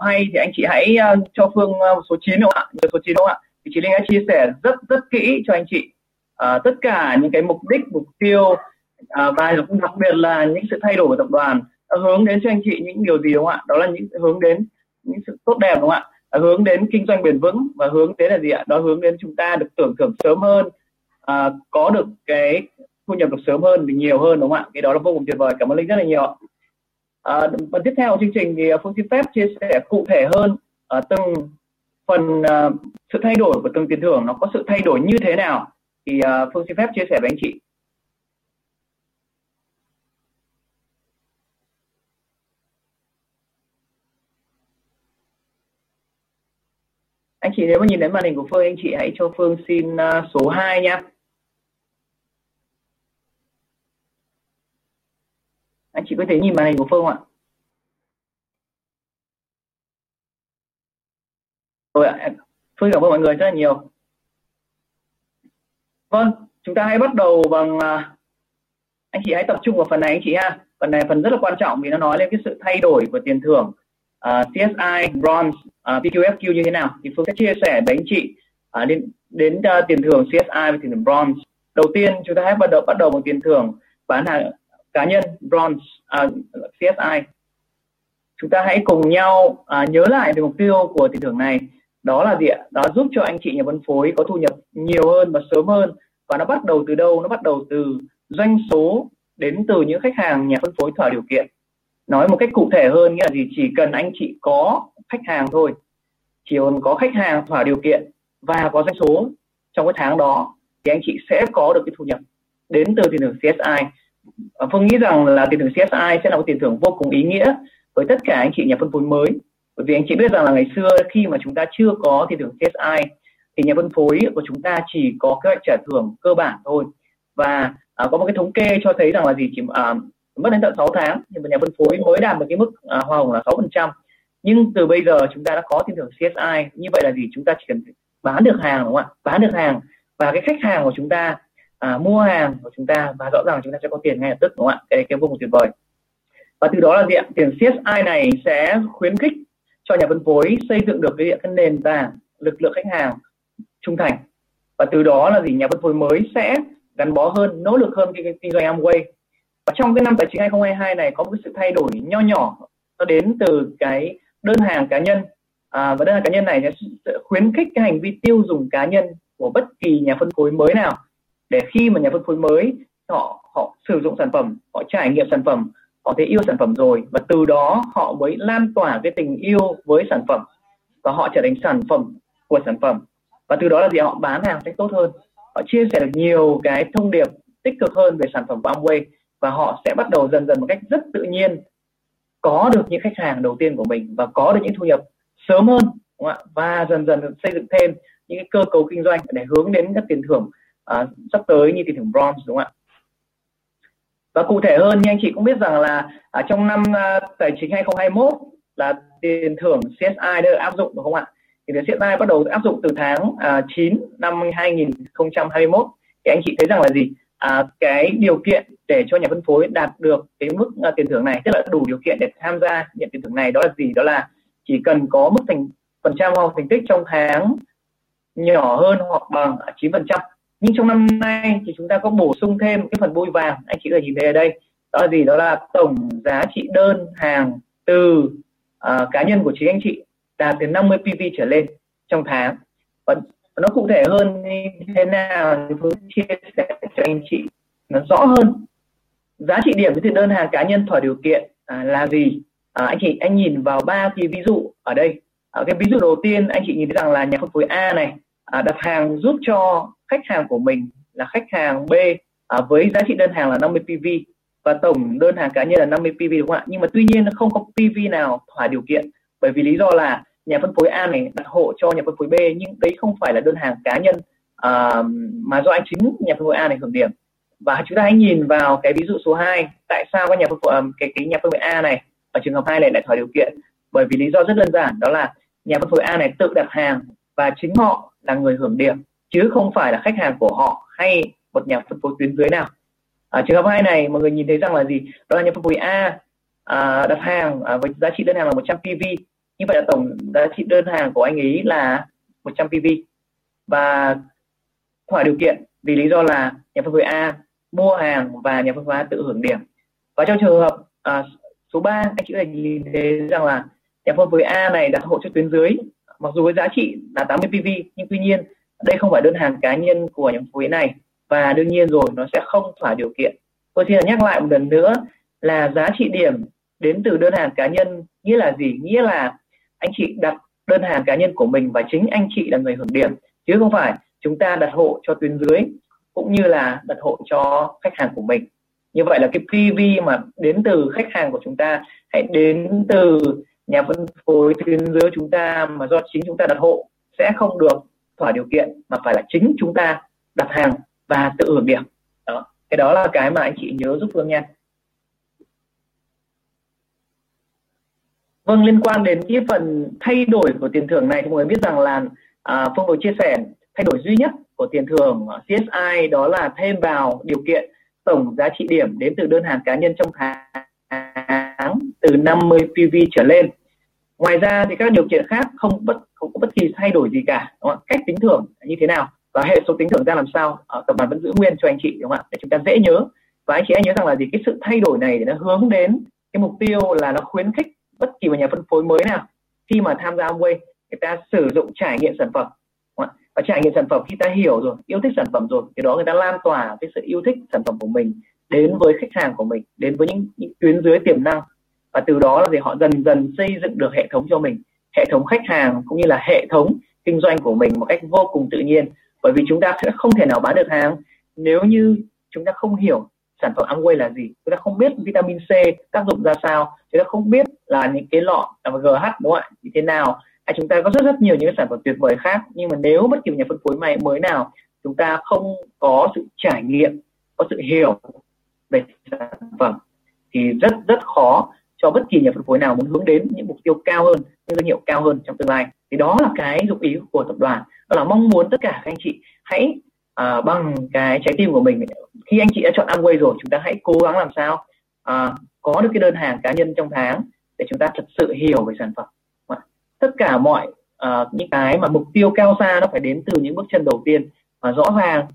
hay thì anh chị hãy uh, cho Phương uh, số 9 không ạ? Số 9 không ạ? Thì chị Linh đã chia sẻ rất rất kỹ cho anh chị uh, tất cả những cái mục đích, mục tiêu uh, và đặc biệt là những sự thay đổi của tập đoàn uh, hướng đến cho anh chị những điều gì đúng không ạ? Đó là những hướng đến những sự tốt đẹp đúng không ạ? Uh, hướng đến kinh doanh bền vững và hướng đến là gì ạ? Đó hướng đến chúng ta được tưởng thưởng sớm hơn, uh, có được cái thu nhập được sớm hơn, được nhiều hơn đúng không ạ? Cái đó là vô cùng tuyệt vời. Cảm ơn Linh rất là nhiều ạ. À, và tiếp theo chương trình thì ờ, Phương xin phép chia sẻ cụ thể hơn uh, từng phần uh, sự thay đổi của từng tiền thưởng nó có sự thay đổi như thế nào thì uh, Phương xin phép chia sẻ với anh chị. Anh chị nếu mà nhìn đến màn hình của Phương anh chị hãy cho Phương xin uh, số 2 nha. Anh chị có thể nhìn màn hình của Phương ạ? Rồi ạ Phương cảm ơn mọi người rất là nhiều. Vâng chúng ta hãy bắt đầu bằng à, anh chị hãy tập trung vào phần này anh chị ha. Phần này phần rất là quan trọng vì nó nói lên cái sự thay đổi của tiền thưởng à, uh, CSI, Bronze, à, uh, PQFQ như thế nào. Thì Phương sẽ chia sẻ với anh chị uh, đến đến uh, tiền thưởng CSI và tiền thưởng Bronze. Đầu tiên chúng ta hãy bắt đầu bắt đầu bằng tiền thưởng bán hàng cá nhân bronze à, uh, CSI chúng ta hãy cùng nhau uh, nhớ lại về mục tiêu của tiền thưởng này. Đó là gì ạ? Đó giúp cho anh chị nhà phân phối có thu nhập nhiều hơn và sớm hơn. Và nó bắt đầu từ đâu? Nó bắt đầu từ doanh số đến từ những khách hàng nhà phân phối thỏa điều kiện. Nói một cách cụ thể hơn nghĩa là gì? Chỉ cần anh chị có khách hàng thôi. Chỉ cần có khách hàng thỏa điều kiện và có doanh số trong cái tháng đó thì anh chị sẽ có được cái thu nhập. Đến từ tiền thưởng CSI Ờ, Phương nghĩ rằng là tiền thưởng CSI sẽ là một tiền thưởng vô cùng ý nghĩa với tất cả anh chị nhà phân phối mới. Bởi vì anh chị biết rằng là ngày xưa khi mà chúng ta chưa có tiền thưởng CSI thì nhà phân phối của chúng ta chỉ có kế hoạch trả thưởng cơ bản thôi. Và à, có một cái thống kê cho thấy rằng là gì? Chỉ à, mất đến tận 6 tháng thì nhà phân phối mới đạt được cái mức à, hoa hồng là 6% nhưng từ bây giờ chúng ta đã có tiền thưởng CSI như vậy là gì? Chúng ta chỉ cần bán được hàng đúng không ạ? Bán được hàng. Và cái khách hàng của chúng ta à, mua hàng của chúng ta và rõ ràng chúng ta sẽ có tiền ngay lập tức đúng không ạ? Cái cái vô cùng tuyệt vời. Và từ đó là gì ạ? Tiền CSI này sẽ khuyến khích cho nhà phân phối xây dựng được cái, cái nền tảng lực lượng khách hàng trung thành. Và từ đó là gì? Nhà phân phối mới sẽ gắn bó hơn nỗ lực hơn cái kinh doanh Amway. Và trong cái năm tài chính 2022 này có một cái sự thay đổi nho nhỏ nó đến từ cái đơn hàng cá nhân. À, và đơn hàng cá nhân này sẽ khuyến khích cái hành vi tiêu dùng cá nhân của bất kỳ nhà phân phối mới nào để khi mà nhà phân phối mới, họ họ sử dụng sản phẩm, họ trải nghiệm sản phẩm, họ thấy yêu sản phẩm rồi và từ đó họ mới lan tỏa cái tình yêu với sản phẩm và họ trở thành sản phẩm của sản phẩm. Và từ đó là gì? Họ bán hàng cách tốt hơn. Họ chia sẻ được nhiều cái thông điệp tích cực hơn về sản phẩm của Amway và họ sẽ bắt đầu dần dần một cách rất tự nhiên có được những khách hàng đầu tiên của mình và có được những thu nhập sớm hơn, đúng không ạ? và dần dần xây dựng thêm những cái cơ cấu kinh doanh để hướng đến các tiền thưởng à, sắp tới như tiền thưởng bronze đúng không ạ? Và cụ thể hơn như anh chị cũng biết rằng là à, trong năm à, tài chính 2021 là tiền thưởng CSI đã được áp dụng đúng không ạ? Thì tiền CSI bắt đầu áp dụng từ tháng à, 9 năm 2021 thì anh chị thấy rằng là gì? À, cái điều kiện để cho nhà phân phối đạt được cái mức uh, tiền thưởng này tức là đủ điều kiện để tham gia nhận tiền thưởng này đó là gì? Đó là chỉ cần có mức thành phần trăm hoặc thành tích trong tháng nhỏ hơn hoặc bằng 9 phần trăm nhưng trong năm nay thì chúng ta có bổ sung thêm cái phần bôi vàng. Anh chị có thể nhìn thấy ở đây. Đó là gì? Đó là tổng giá trị đơn hàng từ uh, cá nhân của chính anh chị đạt từ 50 PV trở lên trong tháng. Và nó cụ thể hơn như thế nào thì Phương chia sẻ cho anh chị. Nó rõ hơn. Giá trị điểm từ đơn hàng cá nhân thỏa điều kiện à, là gì? À, anh chị anh nhìn vào ba cái ví dụ ở đây. À, cái ví dụ đầu tiên anh chị nhìn thấy rằng là nhà phân phối A này à, đặt hàng giúp cho khách hàng của mình là khách hàng B à, với giá trị đơn hàng là 50 PV và tổng đơn hàng cá nhân là 50 PV đúng không ạ? Nhưng mà tuy nhiên không có PV nào thỏa điều kiện bởi vì lý do là nhà phân phối A này đặt hộ cho nhà phân phối B nhưng đấy không phải là đơn hàng cá nhân à, mà do anh chính nhà phân phối A này hưởng điểm. Và chúng ta hãy nhìn vào cái ví dụ số 2 tại sao các nhà phân phối à, cái cái nhà phân phối A này ở trường hợp hai này lại thỏa điều kiện? Bởi vì lý do rất đơn giản đó là nhà phân phối A này tự đặt hàng và chính họ là người hưởng điểm chứ không phải là khách hàng của họ hay một nhà phân phối tuyến dưới nào. À, trường hợp hai này mọi người nhìn thấy rằng là gì? Đó là nhà phân phối A à, đặt hàng à, với giá trị đơn hàng là 100 PV như vậy là tổng giá trị đơn hàng của anh ấy là 100 PV và thỏa điều kiện vì lý do là nhà phân phối A mua hàng và nhà phân phối A tự hưởng điểm. Và trong trường hợp à, số 3 anh chị có thể nhìn thấy rằng là nhà phân phối A này đặt hộ cho tuyến dưới mặc dù với giá trị là 80 PV nhưng tuy nhiên đây không phải đơn hàng cá nhân của nhóm phú này, và đương nhiên rồi, nó sẽ không thỏa điều kiện. Tôi xin nhắc lại một lần nữa là giá trị điểm đến từ đơn hàng cá nhân nghĩa là gì? Nghĩa là anh chị đặt đơn hàng cá nhân của mình và chính anh chị là người hưởng điểm, chứ không phải chúng ta đặt hộ cho tuyến dưới cũng như là đặt hộ cho khách hàng của mình. Như vậy là cái PV mà đến từ khách hàng của chúng ta hãy đến từ nhà phân phối tuyến dưới chúng ta mà do chính chúng ta đặt hộ sẽ không được thỏa điều kiện mà phải là chính chúng ta đặt hàng và tự hưởng điểm đó cái đó là cái mà anh chị nhớ giúp phương nha vâng liên quan đến cái phần thay đổi của tiền thưởng này thì mọi người biết rằng là à, phương vừa chia sẻ thay đổi duy nhất của tiền thưởng CSI đó là thêm vào điều kiện tổng giá trị điểm đến từ đơn hàng cá nhân trong tháng từ 50 PV trở lên. Ngoài ra thì các điều kiện khác không bất không có bất kỳ thay đổi gì cả. Đúng không? Cách tính thưởng như thế nào và hệ số tính thưởng ra làm sao ở tập đoàn vẫn giữ nguyên cho anh chị đúng không ạ? Để chúng ta dễ nhớ và anh chị hãy nhớ rằng là gì cái sự thay đổi này nó hướng đến cái mục tiêu là nó khuyến khích bất kỳ một nhà phân phối mới nào khi mà tham gia Amway người ta sử dụng trải nghiệm sản phẩm và trải nghiệm sản phẩm khi ta hiểu rồi yêu thích sản phẩm rồi thì đó người ta lan tỏa cái sự yêu thích sản phẩm của mình đến với khách hàng của mình đến với những, những tuyến dưới tiềm năng và từ đó là gì họ dần dần xây dựng được hệ thống cho mình, hệ thống khách hàng cũng như là hệ thống kinh doanh của mình một cách vô cùng tự nhiên. Bởi vì chúng ta sẽ không thể nào bán được hàng nếu như chúng ta không hiểu sản phẩm Amway là gì, chúng ta không biết vitamin C tác dụng ra sao, chúng ta không biết là những cái lọ là GH đúng không ạ? Như thế nào? Hay chúng ta có rất rất nhiều những sản phẩm tuyệt vời khác, nhưng mà nếu bất kỳ nhà phân phối mày mới nào, chúng ta không có sự trải nghiệm, có sự hiểu về sản phẩm thì rất rất khó cho bất kỳ nhà phân phối nào muốn hướng đến những mục tiêu cao hơn những thương hiệu cao hơn trong tương lai. Thì đó là cái dụng ý của tập đoàn. Đó là mong muốn tất cả các anh chị hãy à, bằng cái trái tim của mình. Khi anh chị đã chọn Amway rồi chúng ta hãy cố gắng làm sao à, có được cái đơn hàng cá nhân trong tháng để chúng ta thật sự hiểu về sản phẩm. Tất cả mọi uh, những cái mà mục tiêu cao xa nó phải đến từ những bước chân đầu tiên. Và rõ ràng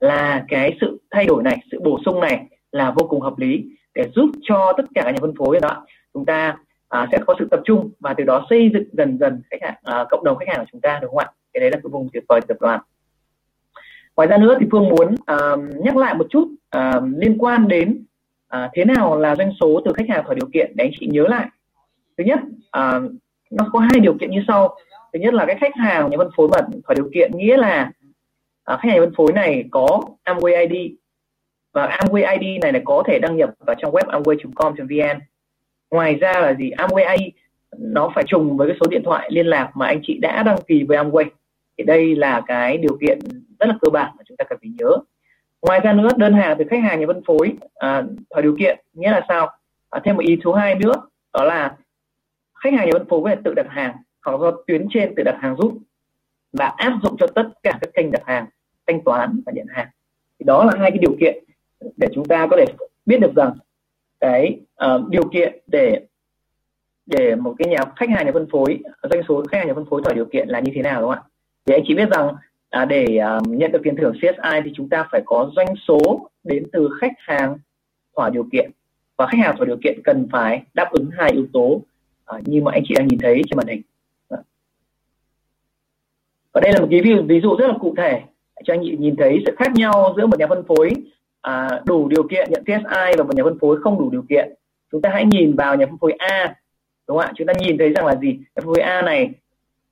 là cái sự thay đổi này sự bổ sung này là vô cùng hợp lý để giúp cho tất cả các nhà phân phối đó. Chúng ta à, sẽ có sự tập trung và từ đó xây dựng dần dần khách hàng à, cộng đồng khách hàng của chúng ta đúng không ạ? Cái đấy là cái vùng tuyệt vời tập đoàn. Ngoài ra nữa thì phương muốn à, nhắc lại một chút à, liên quan đến à, thế nào là doanh số từ khách hàng thỏa điều kiện để anh chị nhớ lại. Thứ nhất à, nó có hai điều kiện như sau. Thứ nhất là cái khách hàng nhà phân phối mà thỏa điều kiện nghĩa là à, khách hàng phân phối này có Amway ID và Amway ID này là có thể đăng nhập vào trong web amway.com.vn ngoài ra là gì? Amway ID nó phải trùng với cái số điện thoại liên lạc mà anh chị đã đăng ký với Amway. Thì đây là cái điều kiện rất là cơ bản mà chúng ta cần phải nhớ. Ngoài ra nữa đơn hàng từ khách hàng nhà phân phối à, thỏa điều kiện nghĩa là sao? À, thêm một ý thứ hai nữa đó là khách hàng nhà phân phối có thể tự đặt hàng hoặc do tuyến trên tự đặt hàng giúp và áp dụng cho tất cả các kênh đặt hàng thanh toán và nhận hàng. Thì đó là hai cái điều kiện để chúng ta có thể biết được rằng cái uh, điều kiện để để một cái nhà khách hàng nhà phân phối doanh số khách hàng nhà phân phối thỏa điều kiện là như thế nào đúng không ạ? Thì anh chị biết rằng à, để uh, nhận được tiền thưởng CSI thì chúng ta phải có doanh số đến từ khách hàng thỏa điều kiện. Và khách hàng thỏa điều kiện cần phải đáp ứng hai yếu tố uh, như mà anh chị đang nhìn thấy trên màn hình. Vâng. Và đây là một cái ví dụ, ví dụ rất là cụ thể cho anh chị nhìn thấy sự khác nhau giữa một nhà phân phối à, đủ điều kiện nhận TSI và một nhà phân phối không đủ điều kiện. Chúng ta hãy nhìn vào nhà phân phối A đúng không ạ? Chúng ta nhìn thấy rằng là gì? Nhà phân phối A này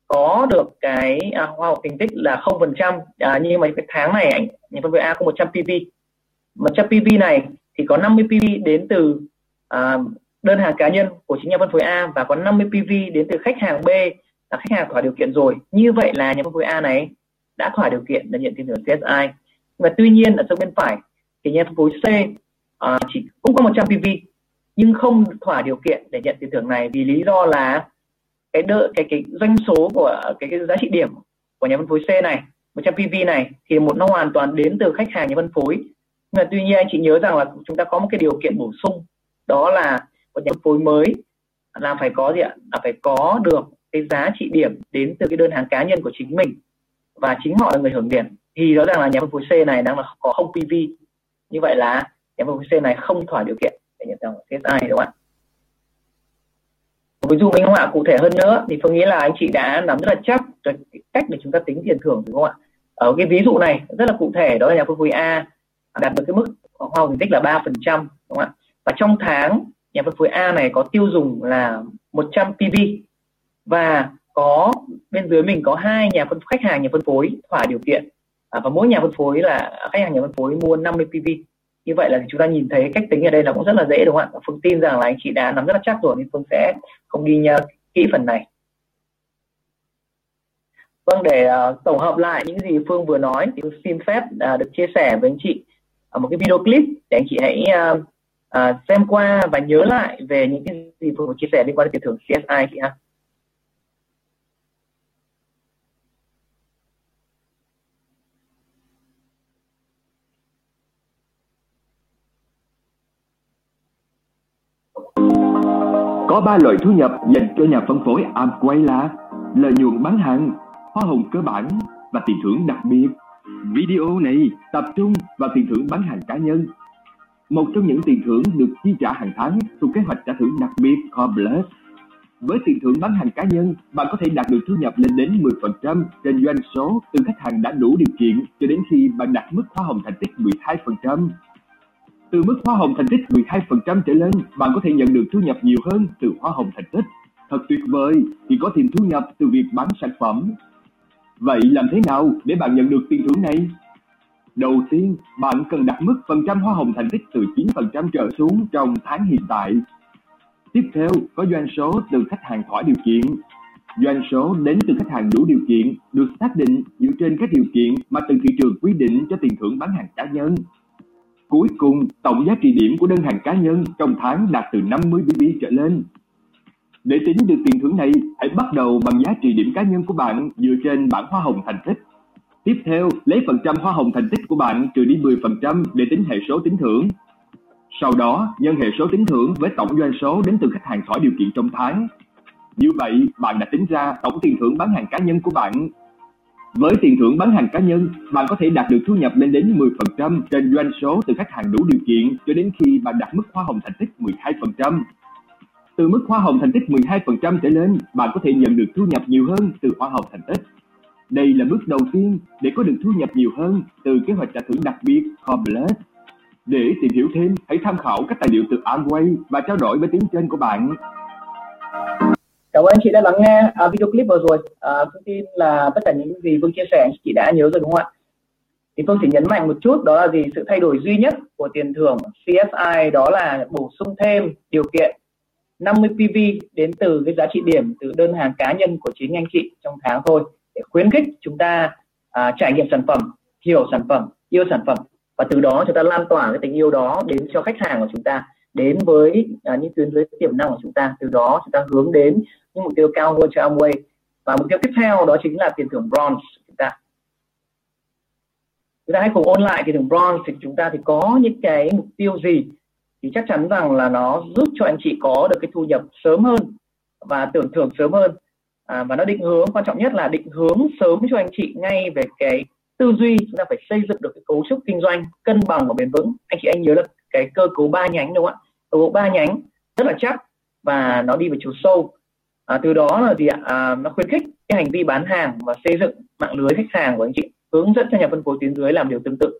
có được cái à, hoa hậu thành tích là không phần trăm. À, nhưng mà cái tháng này anh nhà phân phối A có 100 PV 100 PV này thì có 50 PV đến từ à, đơn hàng cá nhân của chính nhà phân phối A và có 50 PV đến từ khách hàng B là khách hàng thỏa điều kiện rồi. Như vậy là nhà phân phối A này đã thỏa điều kiện để nhận tiền thưởng CSI và tuy nhiên ở trong bên phải thì nhà phân phối C à, chỉ cũng có 100 PV nhưng không thỏa điều kiện để nhận tiền thưởng này vì lý do là cái đỡ cái cái doanh số của cái, cái giá trị điểm của nhà phân phối C này 100 PV này thì một nó hoàn toàn đến từ khách hàng nhà phân phối. Nhưng mà tuy nhiên anh chị nhớ rằng là chúng ta có một cái điều kiện bổ sung đó là một nhà phân phối mới là phải có gì ạ? Là phải có được cái giá trị điểm đến từ cái đơn hàng cá nhân của chính mình và chính họ là người hưởng điểm thì rõ ràng là nhà phân phối C này đang là có không PV như vậy là nhà phân phối C này không thỏa điều kiện để nhận dòng CSI đúng không ạ? Ví dụ minh họa cụ thể hơn nữa thì tôi nghĩ là anh chị đã nắm rất là chắc cái cách để chúng ta tính tiền thưởng, đúng không ạ? Ở cái ví dụ này rất là cụ thể, đó là nhà phân phối A đạt được cái mức hoa hồng thành tích là ba phần trăm, đúng không ạ? Và trong tháng, nhà phân phối A này có tiêu dùng là 100 PV và có, bên dưới mình có hai nhà phân, khách hàng nhà phân phối thỏa điều kiện à, và mỗi nhà phân phối là à, khách hàng nhà phân phối mua 50 PV như vậy là chúng ta nhìn thấy cách tính ở đây là cũng rất là dễ đúng không ạ? Phương tin rằng là anh chị đã nắm rất là chắc rồi nên phương sẽ không đi nhớ kỹ phần này. Vâng để uh, tổng hợp lại những gì phương vừa nói thì xin phép uh, được chia sẻ với anh chị ở một cái video clip để anh chị hãy uh, uh, xem qua và nhớ lại về những cái gì phương vừa chia sẻ liên quan đến tiền thưởng CSI chị ha Có ba loại thu nhập dành cho nhà phân phối Amway là lợi nhuận bán hàng, hoa hồng cơ bản và tiền thưởng đặc biệt. Video này tập trung vào tiền thưởng bán hàng cá nhân. Một trong những tiền thưởng được chi trả hàng tháng thuộc kế hoạch trả thưởng đặc biệt Core Plus. Với tiền thưởng bán hàng cá nhân, bạn có thể đạt được thu nhập lên đến 10% trên doanh số từ khách hàng đã đủ điều kiện cho đến khi bạn đạt mức hoa hồng thành tích 12%. Từ mức hoa hồng thành tích 12% trở lên, bạn có thể nhận được thu nhập nhiều hơn từ hoa hồng thành tích. Thật tuyệt vời khi có thêm thu nhập từ việc bán sản phẩm. Vậy làm thế nào để bạn nhận được tiền thưởng này? Đầu tiên, bạn cần đặt mức phần trăm hoa hồng thành tích từ 9% trở xuống trong tháng hiện tại. Tiếp theo, có doanh số từ khách hàng thỏa điều kiện. Doanh số đến từ khách hàng đủ điều kiện được xác định dựa trên các điều kiện mà từng thị trường quy định cho tiền thưởng bán hàng cá nhân. Cuối cùng, tổng giá trị điểm của đơn hàng cá nhân trong tháng đạt từ 50 BB trở lên. Để tính được tiền thưởng này, hãy bắt đầu bằng giá trị điểm cá nhân của bạn dựa trên bảng hoa hồng thành tích. Tiếp theo, lấy phần trăm hoa hồng thành tích của bạn trừ đi 10% để tính hệ số tính thưởng. Sau đó, nhân hệ số tính thưởng với tổng doanh số đến từ khách hàng thỏa điều kiện trong tháng. Như vậy, bạn đã tính ra tổng tiền thưởng bán hàng cá nhân của bạn với tiền thưởng bán hàng cá nhân, bạn có thể đạt được thu nhập lên đến 10% trên doanh số từ khách hàng đủ điều kiện cho đến khi bạn đạt mức hoa hồng thành tích 12%. Từ mức hoa hồng thành tích 12% trở lên, bạn có thể nhận được thu nhập nhiều hơn từ hoa hồng thành tích. Đây là bước đầu tiên để có được thu nhập nhiều hơn từ kế hoạch trả thưởng đặc biệt Core Để tìm hiểu thêm, hãy tham khảo các tài liệu từ Amway và trao đổi với tiếng trên của bạn. Cảm ơn anh chị đã lắng nghe à, video clip vừa rồi. À, Phương tin là tất cả những gì Phương chia sẻ anh chị đã nhớ rồi đúng không ạ? Thì Phương chỉ nhấn mạnh một chút đó là gì sự thay đổi duy nhất của tiền thưởng CSI đó là bổ sung thêm điều kiện 50 PV đến từ cái giá trị điểm từ đơn hàng cá nhân của chính anh chị trong tháng thôi để khuyến khích chúng ta à, trải nghiệm sản phẩm, hiểu sản phẩm, yêu sản phẩm và từ đó chúng ta lan tỏa cái tình yêu đó đến cho khách hàng của chúng ta đến với à, những tuyến dưới tiềm năng của chúng ta. Từ đó chúng ta hướng đến những mục tiêu cao hơn cho Amway. Và mục tiêu tiếp theo đó chính là tiền thưởng bronze của chúng ta. Chúng ta hãy cùng ôn lại tiền thưởng bronze thì chúng ta thì có những cái mục tiêu gì thì chắc chắn rằng là nó giúp cho anh chị có được cái thu nhập sớm hơn và tưởng thưởng sớm hơn. À, và nó định hướng quan trọng nhất là định hướng sớm cho anh chị ngay về cái tư duy. Chúng ta phải xây dựng được cái cấu trúc kinh doanh cân bằng và bền vững. Anh chị anh nhớ được cái cơ cấu ba nhánh đúng không ạ? Cơ ba nhánh rất là chắc và nó đi về chiều sâu. À, từ đó là gì ạ? À, nó khuyến khích cái hành vi bán hàng và xây dựng mạng lưới khách hàng của anh chị hướng dẫn cho nhà phân phối tuyến dưới làm điều tương tự.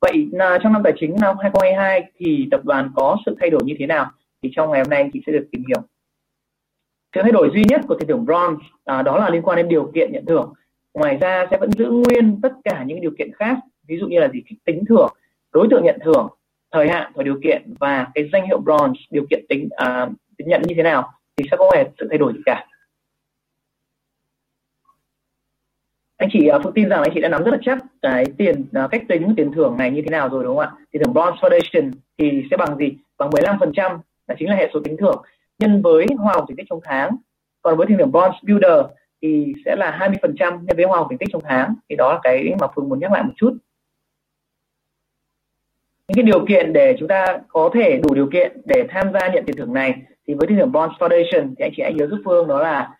Vậy là trong năm tài chính năm 2022 thì tập đoàn có sự thay đổi như thế nào? Thì trong ngày hôm nay anh chị sẽ được tìm hiểu. Sự thay đổi duy nhất của tiền thưởng bronze à, đó là liên quan đến điều kiện nhận thưởng. Ngoài ra sẽ vẫn giữ nguyên tất cả những điều kiện khác ví dụ như là gì? Tính thưởng đối tượng nhận thưởng thời hạn và điều kiện và cái danh hiệu bronze điều kiện tính à, tính nhận như thế nào thì sẽ không hề sự thay đổi gì cả. Anh chị à, uh, Phương tin rằng anh chị đã nắm rất là chắc cái tiền à, cách tính tiền thưởng này như thế nào rồi đúng không ạ? Tiền thưởng bronze foundation thì sẽ bằng gì? Bằng 15 phần trăm là chính là hệ số tính thưởng. Nhân với hoa hồng thành tích trong tháng còn với tiền thưởng bronze builder thì sẽ là 20 phần trăm nhân với hoa hồng thành tích trong tháng. Thì đó là cái mà Phương muốn nhắc lại một chút những cái điều kiện để chúng ta có thể đủ điều kiện để tham gia nhận tiền thưởng này thì với tiền thưởng Bronze Foundation thì anh chị hãy nhớ giúp Phương đó là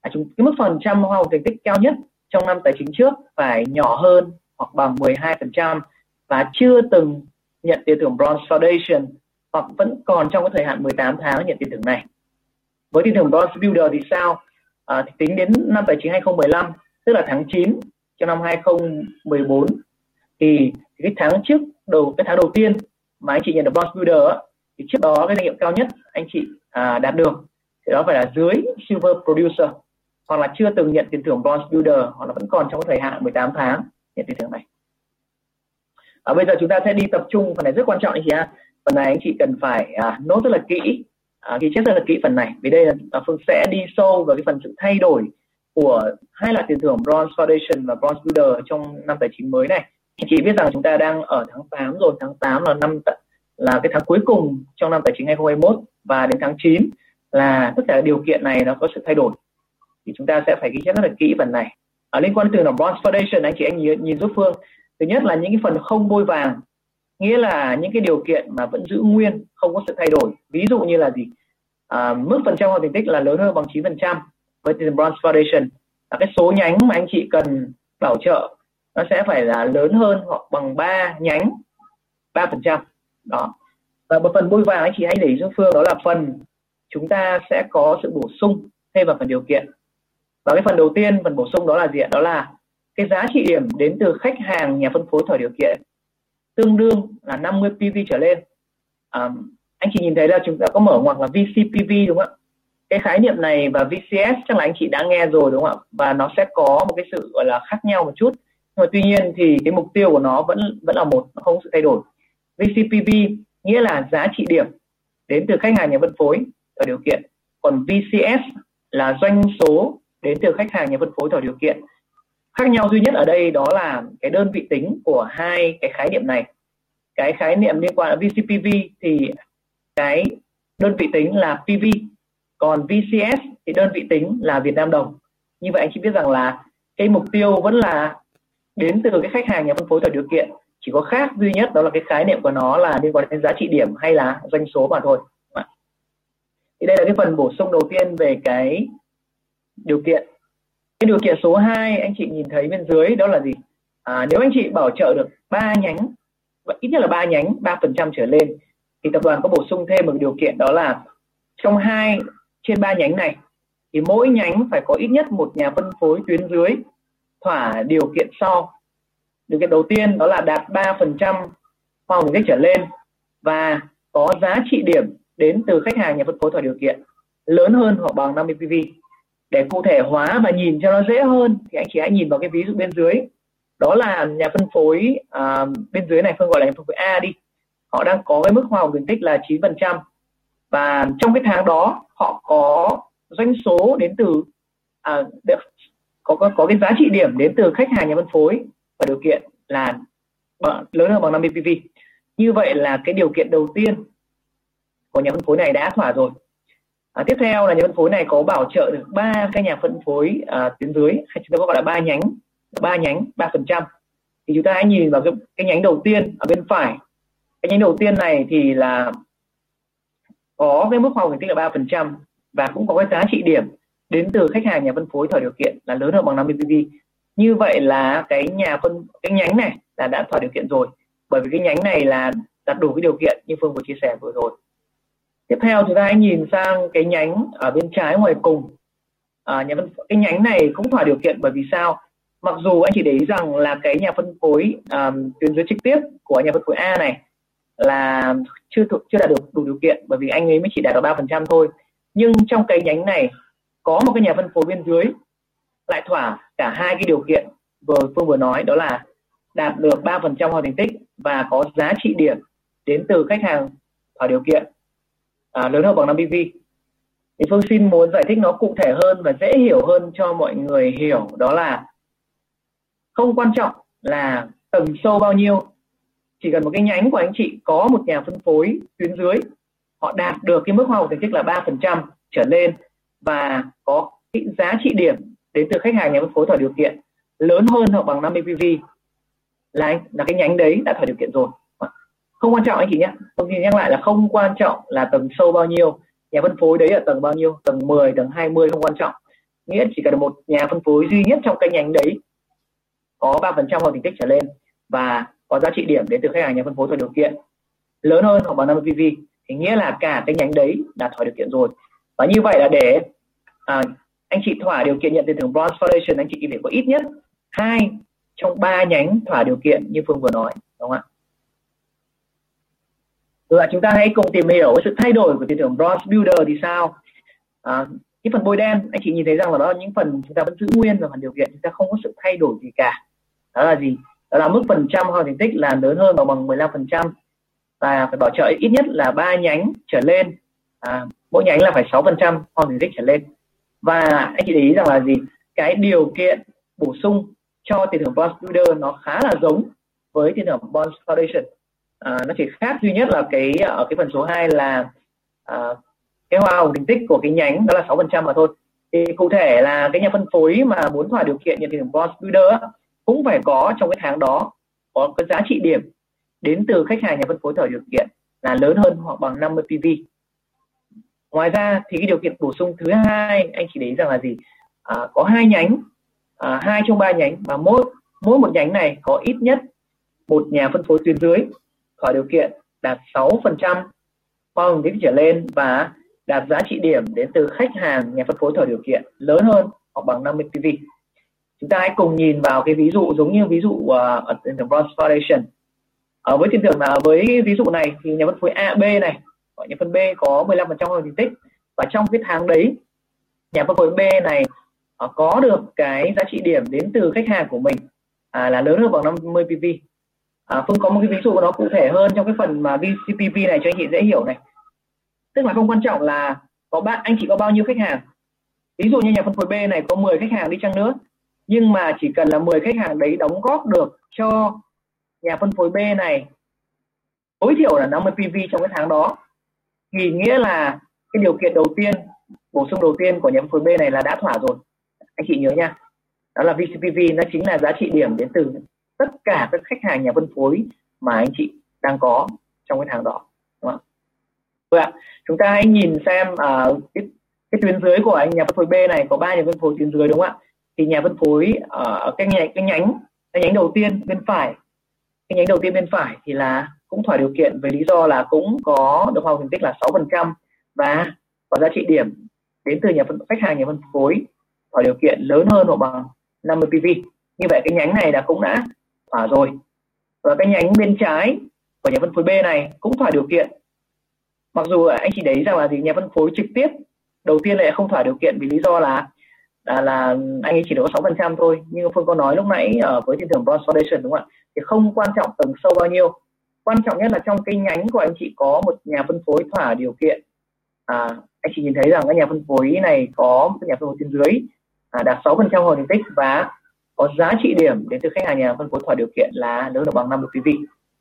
à, chúng cái mức phần trăm hoa hồng thành tích cao nhất trong năm tài chính trước phải nhỏ hơn hoặc bằng 12% và chưa từng nhận tiền thưởng Bronze Foundation hoặc vẫn còn trong cái thời hạn 18 tháng nhận tiền thưởng này. Với tiền thưởng Bronze Builder thì sao? À, thì tính đến năm tài chính 2015 tức là tháng 9 cho năm 2014 thì cái tháng trước đầu cái tháng đầu tiên mà anh chị nhận được Bronze Builder á, thì trước đó cái danh hiệu cao nhất anh chị à, đạt được thì đó phải là dưới Silver Producer hoặc là chưa từng nhận tiền thưởng Bronze Builder hoặc là vẫn còn trong thời hạn 18 tháng nhận tiền thưởng này. À, bây giờ chúng ta sẽ đi tập trung phần này rất quan trọng anh chị ạ. Phần này anh chị cần phải à, nốt rất là kỹ, à, ghi chép rất là kỹ phần này. Vì đây là à, Phương sẽ đi sâu vào cái phần sự thay đổi của hai loại tiền thưởng Bronze Foundation và Bronze Builder trong năm tài chính mới này. Chị biết rằng chúng ta đang ở tháng 8 rồi, tháng 8 là năm là cái tháng cuối cùng trong năm tài chính 2021 và đến tháng 9 là tất cả điều kiện này nó có sự thay đổi. Thì chúng ta sẽ phải ghi chép rất là kỹ phần này. Ở liên quan đến từ là bronze foundation anh chị anh nhìn, nhìn giúp phương. Thứ nhất là những cái phần không bôi vàng nghĩa là những cái điều kiện mà vẫn giữ nguyên không có sự thay đổi. Ví dụ như là gì? À, mức phần trăm hoặc thành tích là lớn hơn bằng 9 phần trăm với tiền bronze foundation. Là cái số nhánh mà anh chị cần bảo trợ nó sẽ phải là lớn hơn hoặc bằng 3 nhánh 3 phần trăm. Đó. Và một phần bôi vàng anh chị hãy để ý cho phương đó là phần chúng ta sẽ có sự bổ sung thêm vào phần điều kiện. Và cái phần đầu tiên phần bổ sung đó là gì ạ? Đó là cái giá trị điểm đến từ khách hàng nhà phân phối thỏa điều kiện tương đương là 50 PV trở lên. À, anh chị nhìn thấy là chúng ta có mở ngoặc là VCPV đúng không ạ? Cái khái niệm này và VCS chắc là anh chị đã nghe rồi đúng không ạ? Và nó sẽ có một cái sự gọi là khác nhau một chút nhưng mà tuy nhiên thì cái mục tiêu của nó vẫn vẫn là một, nó không có sự thay đổi. VCPV nghĩa là giá trị điểm đến từ khách hàng nhà phân phối ở điều kiện. Còn VCS là doanh số đến từ khách hàng nhà phân phối thỏa điều kiện. Khác nhau duy nhất ở đây đó là cái đơn vị tính của hai cái khái niệm này. Cái khái niệm liên quan đến VCPV thì cái đơn vị tính là PV còn VCS thì đơn vị tính là Việt Nam đồng. Như vậy anh chị biết rằng là cái mục tiêu vẫn là đến từ cái khách hàng nhà phân phối thỏa điều kiện chỉ có khác duy nhất đó là cái khái niệm của nó là liên quan đến giá trị điểm hay là doanh số mà thôi. Thì đây là cái phần bổ sung đầu tiên về cái điều kiện. Cái điều kiện số 2 anh chị nhìn thấy bên dưới đó là gì? À, nếu anh chị bảo trợ được ba nhánh ít nhất là ba nhánh ba phần trăm trở lên thì tập đoàn có bổ sung thêm một điều kiện đó là trong hai trên ba nhánh này thì mỗi nhánh phải có ít nhất một nhà phân phối tuyến dưới thỏa điều kiện sau. Điều kiện đầu tiên đó là đạt 3% hoa hồng cách trở lên và có giá trị điểm đến từ khách hàng nhà phân phối thỏa điều kiện lớn hơn hoặc bằng 50 PV để cụ thể hóa và nhìn cho nó dễ hơn thì anh chị hãy nhìn vào cái ví dụ bên dưới. Đó là nhà phân phối à, bên dưới này phương gọi là nhà phân phối A đi. Họ đang có cái mức hoa hồng khuyến tích là 9% và trong cái tháng đó họ có doanh số đến từ à, có, có có cái giá trị điểm đến từ khách hàng nhà phân phối và điều kiện là lớn hơn bằng 50 PV như vậy là cái điều kiện đầu tiên của nhà phân phối này đã thỏa rồi. À, tiếp theo là nhà phân phối này có bảo trợ được ba cái nhà phân phối à, tuyến dưới. Hay chúng ta có gọi là ba nhánh ba nhánh ba phần trăm. Thì chúng ta hãy nhìn vào cái, cái nhánh đầu tiên ở bên phải. Cái nhánh đầu tiên này thì là có cái mức hoa thành tích là ba phần trăm và cũng có cái giá trị điểm đến từ khách hàng nhà phân phối thỏa điều kiện là lớn hơn bằng 50 PV như vậy là cái nhà phân cái nhánh này là đã thỏa điều kiện rồi. Bởi vì cái nhánh này là đạt đủ cái điều kiện như phương vừa chia sẻ vừa rồi. Tiếp theo chúng ta hãy nhìn sang cái nhánh ở bên trái ngoài cùng. À, nhà phân cái nhánh này cũng thỏa điều kiện bởi vì sao? Mặc dù anh chỉ để ý rằng là cái nhà phân phối um, tuyến dưới trực tiếp của nhà phân phối A này là chưa thuộc chưa đạt được đủ điều kiện bởi vì anh ấy mới chỉ đạt được ba phần trăm thôi. Nhưng trong cái nhánh này có một cái nhà phân phối bên dưới lại thỏa cả hai cái điều kiện vừa phương vừa nói đó là đạt được ba phần trăm hoàn thành tích và có giá trị điểm đến từ khách hàng thỏa điều kiện à, lớn hơn bằng 5 PV thì Phương xin muốn giải thích nó cụ thể hơn và dễ hiểu hơn cho mọi người hiểu đó là không quan trọng là tầng sâu bao nhiêu. Chỉ cần một cái nhánh của anh chị có một nhà phân phối tuyến dưới họ đạt được cái mức hoa hồng thành tích là 3% trở lên và có cái giá trị điểm đến từ khách hàng nhà phân phối thỏa điều kiện lớn hơn hoặc bằng 50 PV là là cái nhánh đấy đã thỏa điều kiện rồi. Không quan trọng anh chị nhé. Tôi nhắc lại là không quan trọng là tầng sâu bao nhiêu, nhà phân phối đấy ở tầng bao nhiêu, tầng 10 tầng 20 không quan trọng. Nghĩa chỉ cần một nhà phân phối duy nhất trong cái nhánh đấy có 3% hoặc thành tích trở lên và có giá trị điểm đến từ khách hàng nhà phân phối thỏa điều kiện lớn hơn hoặc bằng 50 PV thì nghĩa là cả cái nhánh đấy đã thỏa điều kiện rồi và như vậy là để à, anh chị thỏa điều kiện nhận tiền thưởng bronze foundation anh chị phải có ít nhất hai trong ba nhánh thỏa điều kiện như phương vừa nói đúng không ạ? Rồi chúng ta hãy cùng tìm hiểu sự thay đổi của tiền thưởng bronze builder thì sao? À, cái phần bôi đen anh chị nhìn thấy rằng là đó là những phần chúng ta vẫn giữ nguyên và phần điều kiện chúng ta không có sự thay đổi gì cả. Đó là gì? Đó là mức phần trăm hoặc thành tích là lớn hơn hoặc bằng 15% và phải bảo trợ ít nhất là ba nhánh trở lên. À, mỗi nhánh là phải 6 phần trăm hoặc thành tích trở lên. Và anh chị để ý rằng là gì? Cái điều kiện bổ sung cho tiền thưởng bonus builder nó khá là giống với tiền thưởng bonus foundation. À, nó chỉ khác duy nhất là cái à, ở cái phần số 2 là à, cái hoa hồng thành tích của cái nhánh đó là 6 phần trăm mà thôi. Thì cụ thể là cái nhà phân phối mà muốn thỏa điều kiện nhận tiền thưởng bonus builder cũng phải có trong cái tháng đó có cái giá trị điểm đến từ khách hàng nhà phân phối thỏa điều kiện là lớn hơn hoặc bằng 50 PV ngoài ra thì cái điều kiện bổ sung thứ hai anh chỉ để ý rằng là gì? À, có hai nhánh à, hai trong ba nhánh và mỗi mỗi một nhánh này có ít nhất một nhà phân phối tuyến dưới thỏa điều kiện đạt 6% hoa hồng trở lên và đạt giá trị điểm đến từ khách hàng nhà phân phối thỏa điều kiện lớn hơn hoặc bằng 50 PV chúng ta hãy cùng nhìn vào cái ví dụ giống như ví dụ uh, ở tiền thưởng Bronze Foundation. Ở với tiền thưởng là với ví dụ này thì nhà phân phối A B gọi nhà phân B có 15% phần thành tích. Và trong cái tháng đấy nhà phân phối B này uh, có được cái giá trị điểm đến từ khách hàng của mình uh, là lớn hơn bằng 50 PV à, Phương có một cái ví dụ nó cụ thể hơn trong cái phần mà VCPV này cho anh chị dễ hiểu này. Tức là không quan trọng là có bạn anh chị có bao nhiêu khách hàng. Ví dụ như nhà phân phối B này có 10 khách hàng đi chăng nữa nhưng mà chỉ cần là 10 khách hàng đấy đóng góp được cho nhà phân phối B này tối thiểu là 50 PV trong cái tháng đó thì nghĩa là cái điều kiện đầu tiên bổ sung đầu tiên của nhóm phân phối B này là đã thỏa rồi anh chị nhớ nha đó là VCPV nó chính là giá trị điểm đến từ tất cả các khách hàng nhà phân phối mà anh chị đang có trong cái tháng đó đúng không Vâng ạ. Chúng ta hãy nhìn xem uh, cái, cái tuyến dưới của anh nhà phân phối B này có ba nhà phân phối tuyến dưới đúng không ạ? thì nhà phân phối ở cái nhánh cái nhánh cái nhánh đầu tiên bên phải cái nhánh đầu tiên bên phải thì là cũng thỏa điều kiện về lý do là cũng có được hoa thành tích là 6% và có giá trị điểm đến từ nhà phân khách hàng nhà phân phối thỏa điều kiện lớn hơn hoặc bằng 50 PV như vậy cái nhánh này đã cũng đã thỏa rồi. Và cái nhánh bên trái của nhà phân phối B này cũng thỏa điều kiện. Mặc dù anh chỉ đấy rằng là gì nhà phân phối trực tiếp đầu tiên lại không thỏa điều kiện vì lý do là là, là anh ấy chỉ được có sáu phần trăm thôi. Nhưng phương có nói lúc nãy ở với tiền thưởng bronze foundation đúng không ạ? Thì không quan trọng tầng sâu bao nhiêu quan trọng nhất là trong cái nhánh của anh chị có một nhà phân phối thỏa điều kiện. À, anh chị nhìn thấy rằng cái nhà phân phối này có một nhà phân phối trên dưới à, đạt 6 phần trăm hồi thành tích và có giá trị điểm đến từ khách hàng nhà phân phối thỏa điều kiện là lớn được bằng năm được quý vị.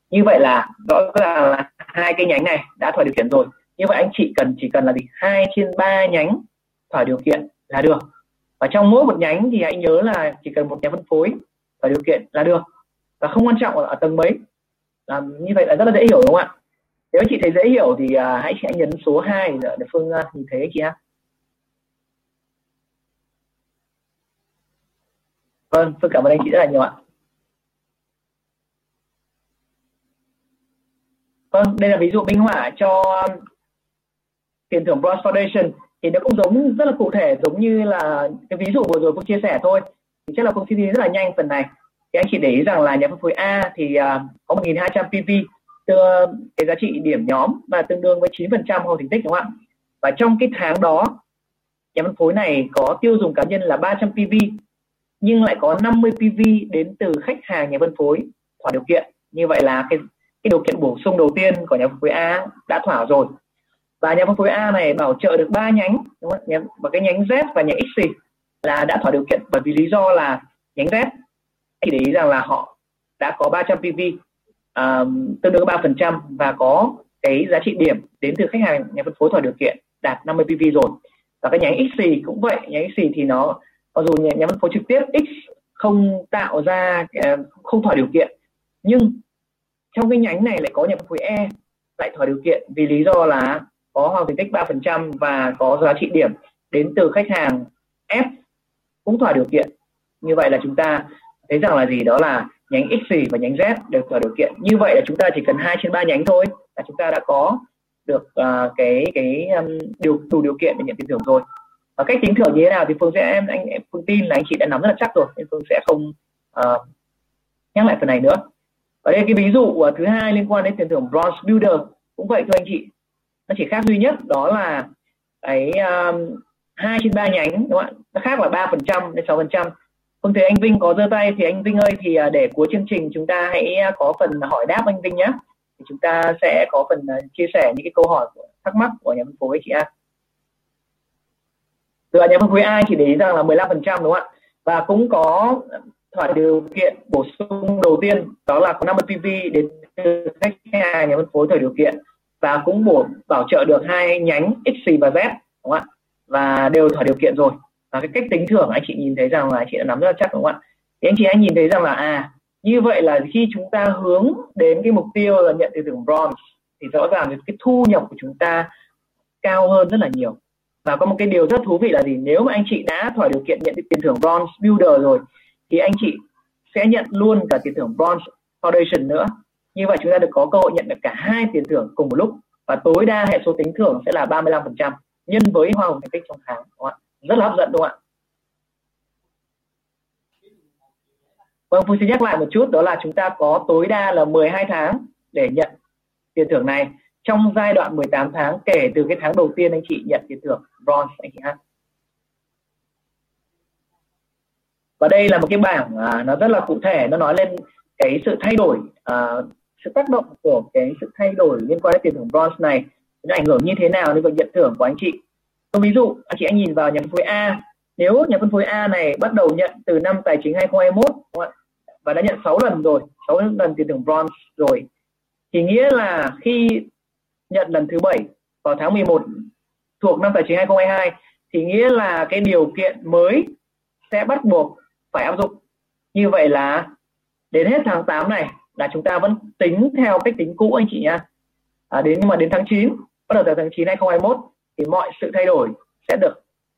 Như vậy là rõ ràng là hai cái nhánh này đã thỏa điều kiện rồi. Như vậy anh chị cần chỉ cần là gì? Hai trên ba nhánh thỏa điều kiện là được. Và trong mỗi một nhánh thì hãy nhớ là chỉ cần một nhà phân phối thỏa điều kiện là được. Và không quan trọng ở tầng mấy làm như vậy là rất là dễ hiểu đúng không ạ? Nếu chị thấy dễ hiểu thì à, hãy hãy nhấn số 2 để, phương à, nhìn thấy chị ha. Vâng phương cảm ơn anh chị rất là nhiều ạ. Vâng đây là ví dụ minh họa cho um, tiền thưởng Bronze Foundation. Thì nó cũng giống rất là cụ thể giống như là cái ví dụ vừa rồi cũng chia sẻ thôi. Thì chắc là cũng xin đi rất là nhanh phần này thì anh chị để ý rằng là nhà phân phối A thì uh, có 1.200 PV tương cái giá trị điểm nhóm và tương đương với 9% hồ thành tích đúng không ạ? Và trong cái tháng đó nhà phân phối này có tiêu dùng cá nhân là 300 PV nhưng lại có 50 PV đến từ khách hàng nhà phân phối thỏa điều kiện. Như vậy là cái cái điều kiện bổ sung đầu tiên của nhà phân phối A đã thỏa rồi. Và nhà phân phối A này bảo trợ được ba nhánh đúng không? và cái nhánh Z và nhánh X là đã thỏa điều kiện bởi vì lý do là nhánh Z anh để ý rằng là họ đã có 300 PV um, tương đương 3% và có cái giá trị điểm đến từ khách hàng nhà phân phối thỏa điều kiện đạt 50 PV rồi. Và cái nhánh X cũng vậy nhánh X thì nó mặc dù nhà, nhà phân phối trực tiếp X không tạo ra à, không thỏa điều kiện nhưng trong cái nhánh này lại có nhà phân phối E lại thỏa điều kiện vì lý do là có hoa hồng thành tích 3% và có giá trị điểm đến từ khách hàng F cũng thỏa điều kiện. Như vậy là chúng ta thấy rằng là gì? Đó là nhánh X và nhánh Z đều thỏa điều kiện. Như vậy là chúng ta chỉ cần hai trên ba nhánh thôi là chúng ta đã có được uh, cái cái um, điều đủ điều kiện để nhận tiền thưởng rồi. Và cách tính thưởng như thế nào thì phương sẽ em anh em phương tin là anh chị đã nắm rất là chắc rồi nên phương sẽ không uh, nhắc lại phần này nữa. Và đây cái ví dụ uh, thứ hai liên quan đến tiền thưởng bronze builder. Cũng vậy thưa anh chị. Nó chỉ khác duy nhất đó là cái um, hai trên ba nhánh đúng không ạ? Nó khác là ba phần trăm đến sáu phần trăm. Vâng thì anh Vinh có giơ tay thì anh Vinh ơi, thì à, để cuối chương trình chúng ta hãy à, có phần hỏi đáp anh Vinh nhé. Thì chúng ta sẽ có phần à, chia sẻ những cái câu hỏi thắc mắc của nhà phân phối chị A. Từ nhà phân phối A chỉ để ý rằng là 15% đúng không ạ? Và cũng có thỏa điều kiện bổ sung đầu tiên, đó là có 50 PV đến từ khách hàng, nhà phân phối thời điều kiện và cũng bổ, bảo trợ được hai nhánh X và Z, đúng không ạ? Và đều thỏa điều kiện rồi và cái cách tính thưởng anh chị nhìn thấy rằng là anh chị đã nắm rất là chắc, đúng không ạ? Thì anh chị hãy nhìn thấy rằng là à như vậy là khi chúng ta hướng đến cái mục tiêu là nhận tiền thưởng bronze thì rõ ràng cái thu nhập của chúng ta cao hơn rất là nhiều. Và có một cái điều rất thú vị là gì? Nếu mà anh chị đã thỏa điều kiện nhận tiền thưởng bronze builder rồi thì anh chị sẽ nhận luôn cả tiền thưởng bronze foundation nữa. Như vậy chúng ta được có cơ hội nhận được cả hai tiền thưởng cùng một lúc. Và tối đa hệ số tính thưởng sẽ là 35% nhân với hoa hồng thành tích trong tháng, đúng không ạ? Rất là hấp dẫn đúng không ạ? Vâng, Phương xin nhắc lại một chút đó là chúng ta có tối đa là 12 tháng để nhận tiền thưởng này. Trong giai đoạn 18 tháng kể từ cái tháng đầu tiên anh chị nhận tiền thưởng bronze anh chị ha. Và đây là một cái bảng à, nó rất là cụ thể nó nói lên cái sự thay đổi à, sự tác động của cái sự thay đổi liên quan đến tiền thưởng bronze này. Nó ảnh hưởng như thế nào đến việc nhận thưởng của anh chị? Còn ví dụ anh chị anh nhìn vào nhà phân phối A. Nếu nhà phân phối A này bắt đầu nhận từ năm tài chính 2021 và đã nhận 6 lần rồi 6 lần tiền thưởng bronze rồi thì nghĩa là khi nhận lần thứ bảy vào tháng 11 thuộc năm tài chính 2022 thì nghĩa là cái điều kiện mới sẽ bắt buộc phải áp dụng. Như vậy là đến hết tháng 8 này là chúng ta vẫn tính theo cách tính cũ anh chị nha à, đến nhưng mà đến tháng 9 bắt đầu từ tháng 9 2021 thì mọi sự thay đổi sẽ được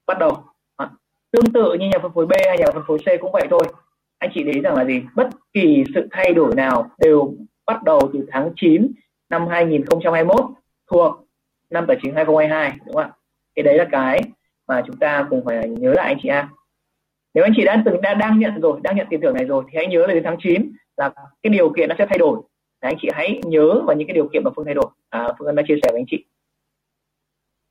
bắt đầu. À, tương tự như nhà phân phối B hay nhà phân phối C cũng vậy thôi. Anh chị để ý rằng là gì? Bất kỳ sự thay đổi nào đều bắt đầu từ tháng 9 năm 2021 thuộc năm tài chính 2022 đúng không ạ? Cái đấy là cái mà chúng ta cùng phải nhớ lại anh chị em nếu anh chị đã từng đã đang nhận rồi đang nhận tiền thưởng này rồi thì hãy nhớ là đến tháng 9 là cái điều kiện nó sẽ thay đổi. Đấy, anh chị hãy nhớ vào những cái điều kiện mà phương thay đổi. À, phương đã chia sẻ với anh chị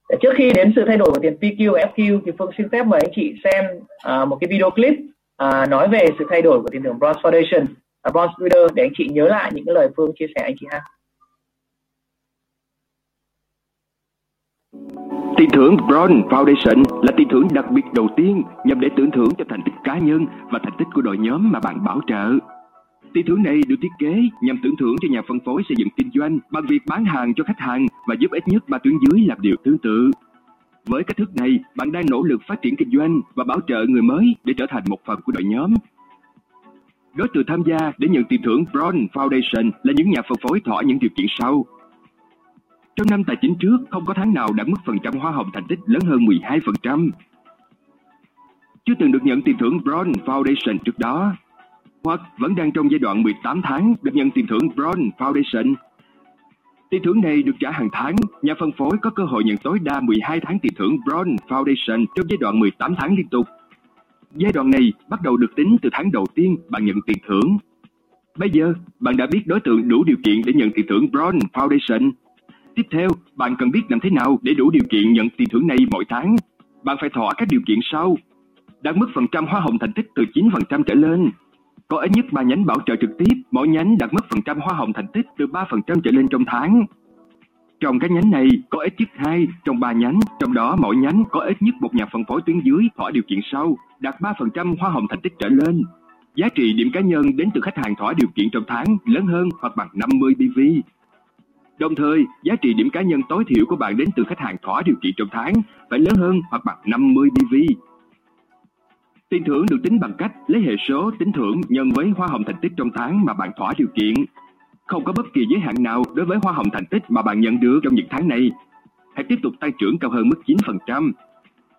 để trước khi đến sự thay đổi của tiền PQ và FQ thì Phương xin phép mời anh chị xem à, một cái video clip à, nói về sự thay đổi của tiền thưởng Bronze Foundation, uh, Bronze Builder để anh chị nhớ lại những cái lời Phương chia sẻ anh chị ha. Tiền thưởng Bronze Foundation là tiền thưởng đặc biệt đầu tiên nhằm để tưởng thưởng cho thành tích cá nhân và thành tích của đội nhóm mà bạn bảo trợ. Tỷ thưởng này được thiết kế nhằm tưởng thưởng cho nhà phân phối xây dựng kinh doanh bằng việc bán hàng cho khách hàng và giúp ít nhất ba tuyến dưới làm điều tương tự. Với cách thức này, bạn đang nỗ lực phát triển kinh doanh và bảo trợ người mới để trở thành một phần của đội nhóm. Đối tượng tham gia để nhận tiền thưởng Bronze Foundation là những nhà phân phối thỏa những điều kiện sau. Trong năm tài chính trước, không có tháng nào đã mức phần trăm hoa hồng thành tích lớn hơn 12%. Chưa từng được nhận tiền thưởng Bronze Foundation trước đó, hoặc vẫn đang trong giai đoạn 18 tháng được nhận tiền thưởng Bronze Foundation. Tiền thưởng này được trả hàng tháng, nhà phân phối có cơ hội nhận tối đa 12 tháng tiền thưởng Bronze Foundation trong giai đoạn 18 tháng liên tục. Giai đoạn này bắt đầu được tính từ tháng đầu tiên bạn nhận tiền thưởng. Bây giờ, bạn đã biết đối tượng đủ điều kiện để nhận tiền thưởng Bronze Foundation. Tiếp theo, bạn cần biết làm thế nào để đủ điều kiện nhận tiền thưởng này mỗi tháng. Bạn phải thỏa các điều kiện sau. Đạt mức phần trăm hoa hồng thành tích từ 9% trở lên, có ít nhất 3 nhánh bảo trợ trực tiếp, mỗi nhánh đạt mức phần trăm hoa hồng thành tích từ 3% trở lên trong tháng. Trong các nhánh này có ít nhất 2 trong 3 nhánh, trong đó mỗi nhánh có ít nhất một nhà phân phối tuyến dưới thỏa điều kiện sau, đạt 3% hoa hồng thành tích trở lên. Giá trị điểm cá nhân đến từ khách hàng thỏa điều kiện trong tháng lớn hơn hoặc bằng 50 BV. Đồng thời, giá trị điểm cá nhân tối thiểu của bạn đến từ khách hàng thỏa điều kiện trong tháng phải lớn hơn hoặc bằng 50 BV. Tiền thưởng được tính bằng cách lấy hệ số tính thưởng nhân với hoa hồng thành tích trong tháng mà bạn thỏa điều kiện. Không có bất kỳ giới hạn nào đối với hoa hồng thành tích mà bạn nhận được trong những tháng này. hãy tiếp tục tăng trưởng cao hơn mức 9%.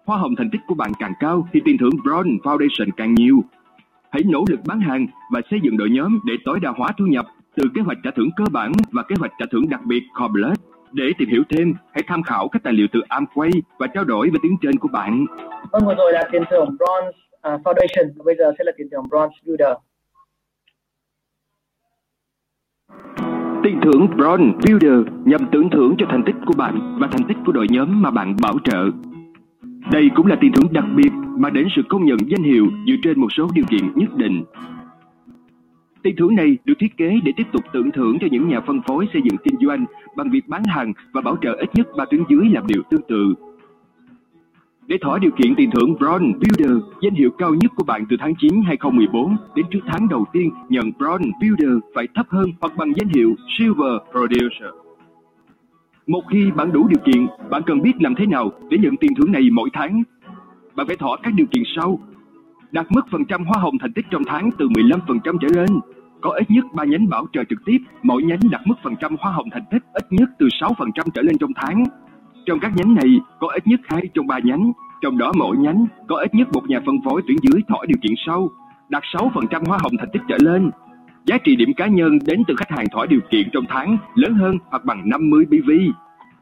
Hoa hồng thành tích của bạn càng cao thì tiền thưởng Bronze Foundation càng nhiều. Hãy nỗ lực bán hàng và xây dựng đội nhóm để tối đa hóa thu nhập từ kế hoạch trả thưởng cơ bản và kế hoạch trả thưởng đặc biệt Core Để tìm hiểu thêm, hãy tham khảo các tài liệu từ Amway và trao đổi về tiếng trên của bạn. Vâng, vừa rồi là tiền thưởng Bronze uh, Foundation, bây giờ sẽ là tiền thưởng Bronze Builder. Tiền thưởng Bronze Builder nhằm tưởng thưởng cho thành tích của bạn và thành tích của đội nhóm mà bạn bảo trợ. Đây cũng là tiền thưởng đặc biệt mà đến sự công nhận danh hiệu dựa trên một số điều kiện nhất định. Tiền thưởng này được thiết kế để tiếp tục tưởng thưởng cho những nhà phân phối xây dựng kinh doanh bằng việc bán hàng và bảo trợ ít nhất ba tuyến dưới làm điều tương tự. Để thỏa điều kiện tiền thưởng Bronze Builder, danh hiệu cao nhất của bạn từ tháng 9 2014 đến trước tháng đầu tiên nhận Bronze Builder phải thấp hơn hoặc bằng danh hiệu Silver Producer. Một khi bạn đủ điều kiện, bạn cần biết làm thế nào để nhận tiền thưởng này mỗi tháng. Bạn phải thỏa các điều kiện sau. Đạt mức phần trăm hoa hồng thành tích trong tháng từ 15% trở lên. Có ít nhất 3 nhánh bảo trợ trực tiếp, mỗi nhánh đạt mức phần trăm hoa hồng thành tích ít nhất từ 6% trở lên trong tháng. Trong các nhánh này, có ít nhất 2 trong 3 nhánh, trong đó mỗi nhánh có ít nhất một nhà phân phối tuyển dưới thỏa điều kiện sau, đạt 6% hoa hồng thành tích trở lên. Giá trị điểm cá nhân đến từ khách hàng thỏa điều kiện trong tháng lớn hơn hoặc bằng 50 BV.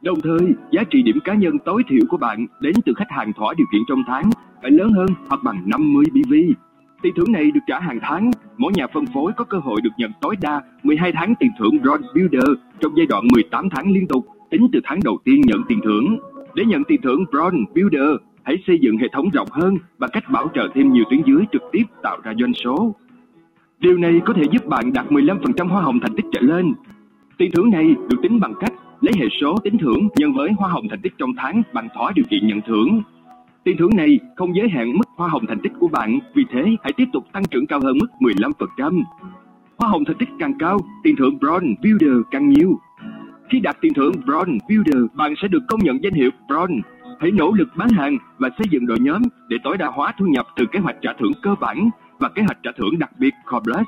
Đồng thời, giá trị điểm cá nhân tối thiểu của bạn đến từ khách hàng thỏa điều kiện trong tháng phải lớn hơn hoặc bằng 50 BV. Tiền thưởng này được trả hàng tháng, mỗi nhà phân phối có cơ hội được nhận tối đa 12 tháng tiền thưởng Bronze Builder trong giai đoạn 18 tháng liên tục, tính từ tháng đầu tiên nhận tiền thưởng. Để nhận tiền thưởng Bronze Builder, hãy xây dựng hệ thống rộng hơn bằng cách bảo trợ thêm nhiều tuyến dưới trực tiếp tạo ra doanh số. Điều này có thể giúp bạn đạt 15% hoa hồng thành tích trở lên. Tiền thưởng này được tính bằng cách lấy hệ số tính thưởng nhân với hoa hồng thành tích trong tháng bằng thỏa điều kiện nhận thưởng. Tiền thưởng này không giới hạn mức hoa hồng thành tích của bạn, vì thế hãy tiếp tục tăng trưởng cao hơn mức 15%. Hoa hồng thành tích càng cao, tiền thưởng Bronze Builder càng nhiều. Khi đạt tiền thưởng Bronze Builder, bạn sẽ được công nhận danh hiệu Bronze. Hãy nỗ lực bán hàng và xây dựng đội nhóm để tối đa hóa thu nhập từ kế hoạch trả thưởng cơ bản và kế hoạch trả thưởng đặc biệt Core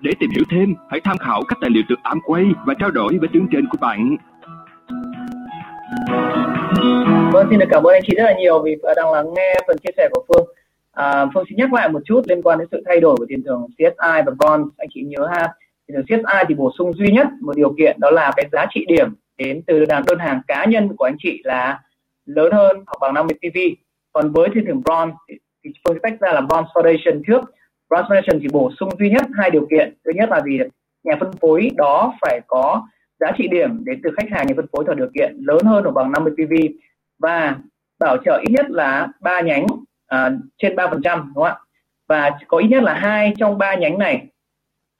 Để tìm hiểu thêm, hãy tham khảo các tài liệu từ Amway và trao đổi với tuyến trên của bạn. Vâng, xin được cảm ơn anh chị rất là nhiều vì đang lắng nghe phần chia sẻ của Phương. À, Phương xin nhắc lại một chút liên quan đến sự thay đổi của tiền thưởng CSI và bond. Anh chị nhớ ha, tiền thưởng CSI thì bổ sung duy nhất một điều kiện đó là cái giá trị điểm đến từ đơn hàng cá nhân của anh chị là lớn hơn hoặc bằng 50 PV. Còn với tiền thưởng bronze thì, thì Phương tách ra là bronze foundation trước. Bronze foundation chỉ bổ sung duy nhất hai điều kiện. Thứ nhất là gì? Nhà phân phối đó phải có giá trị điểm đến từ khách hàng nhà phân phối theo điều kiện lớn hơn hoặc bằng 50 PV và bảo trợ ít nhất là ba nhánh à, trên 3% đúng không ạ? Và có ít nhất là hai trong ba nhánh này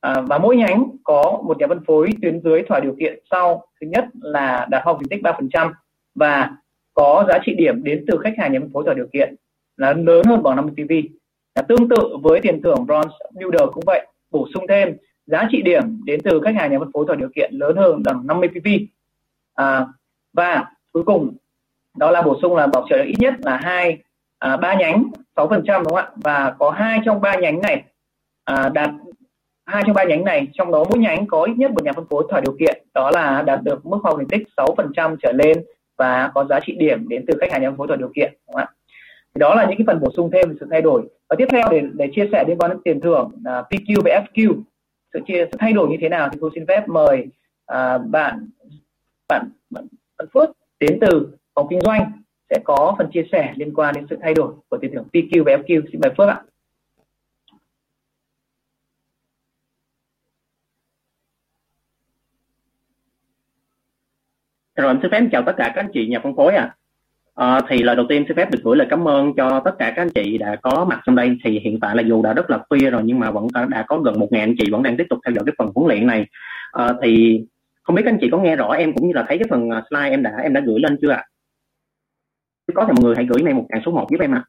à, và mỗi nhánh có một nhà phân phối tuyến dưới thỏa điều kiện sau thứ nhất là đạt học thành tích 3% và có giá trị điểm đến từ khách hàng nhà phân phối thỏa điều kiện là lớn hơn bằng 50 PV. Là tương tự với tiền thưởng Bronze Builder cũng vậy, bổ sung thêm giá trị điểm đến từ khách hàng nhà phân phối thỏa điều kiện lớn hơn bằng 50 PV. À, và cuối cùng đó là bổ sung là bảo trợ ít nhất là hai à, ba nhánh 6 phần trăm đúng không ạ và có hai trong ba nhánh này à, đạt hai trong ba nhánh này trong đó mỗi nhánh có ít nhất một nhà phân phối thỏa điều kiện đó là đạt được mức học thành tích 6 phần trăm trở lên và có giá trị điểm đến từ khách hàng nhà phân phối thỏa điều kiện đúng không ạ thì đó là những cái phần bổ sung thêm về sự thay đổi và tiếp theo để để chia sẻ liên quan đến tiền thưởng à, uh, PQ và FQ sự chia sự thay đổi như thế nào thì tôi xin phép mời uh, bạn bạn bạn, bạn Phước đến từ phòng kinh doanh sẽ có phần chia sẻ liên quan đến sự thay đổi của tiền thưởng PQ và FQ. Xin mời Phước ạ. Rồi em xin phép chào tất cả các anh chị nhà phân phối ạ. À. À, thì lời đầu tiên xin phép được gửi lời cảm ơn cho tất cả các anh chị đã có mặt trong đây. Thì hiện tại là dù đã rất là khuya rồi nhưng mà vẫn đã có gần một ngàn anh chị vẫn đang tiếp tục theo dõi cái phần huấn luyện này. À, thì không biết các anh chị có nghe rõ em cũng như là thấy cái phần ờ, slide em đã em đã gửi lên chưa ạ? có thì mọi người hãy gửi em một ngàn số 1 giúp em ạ à.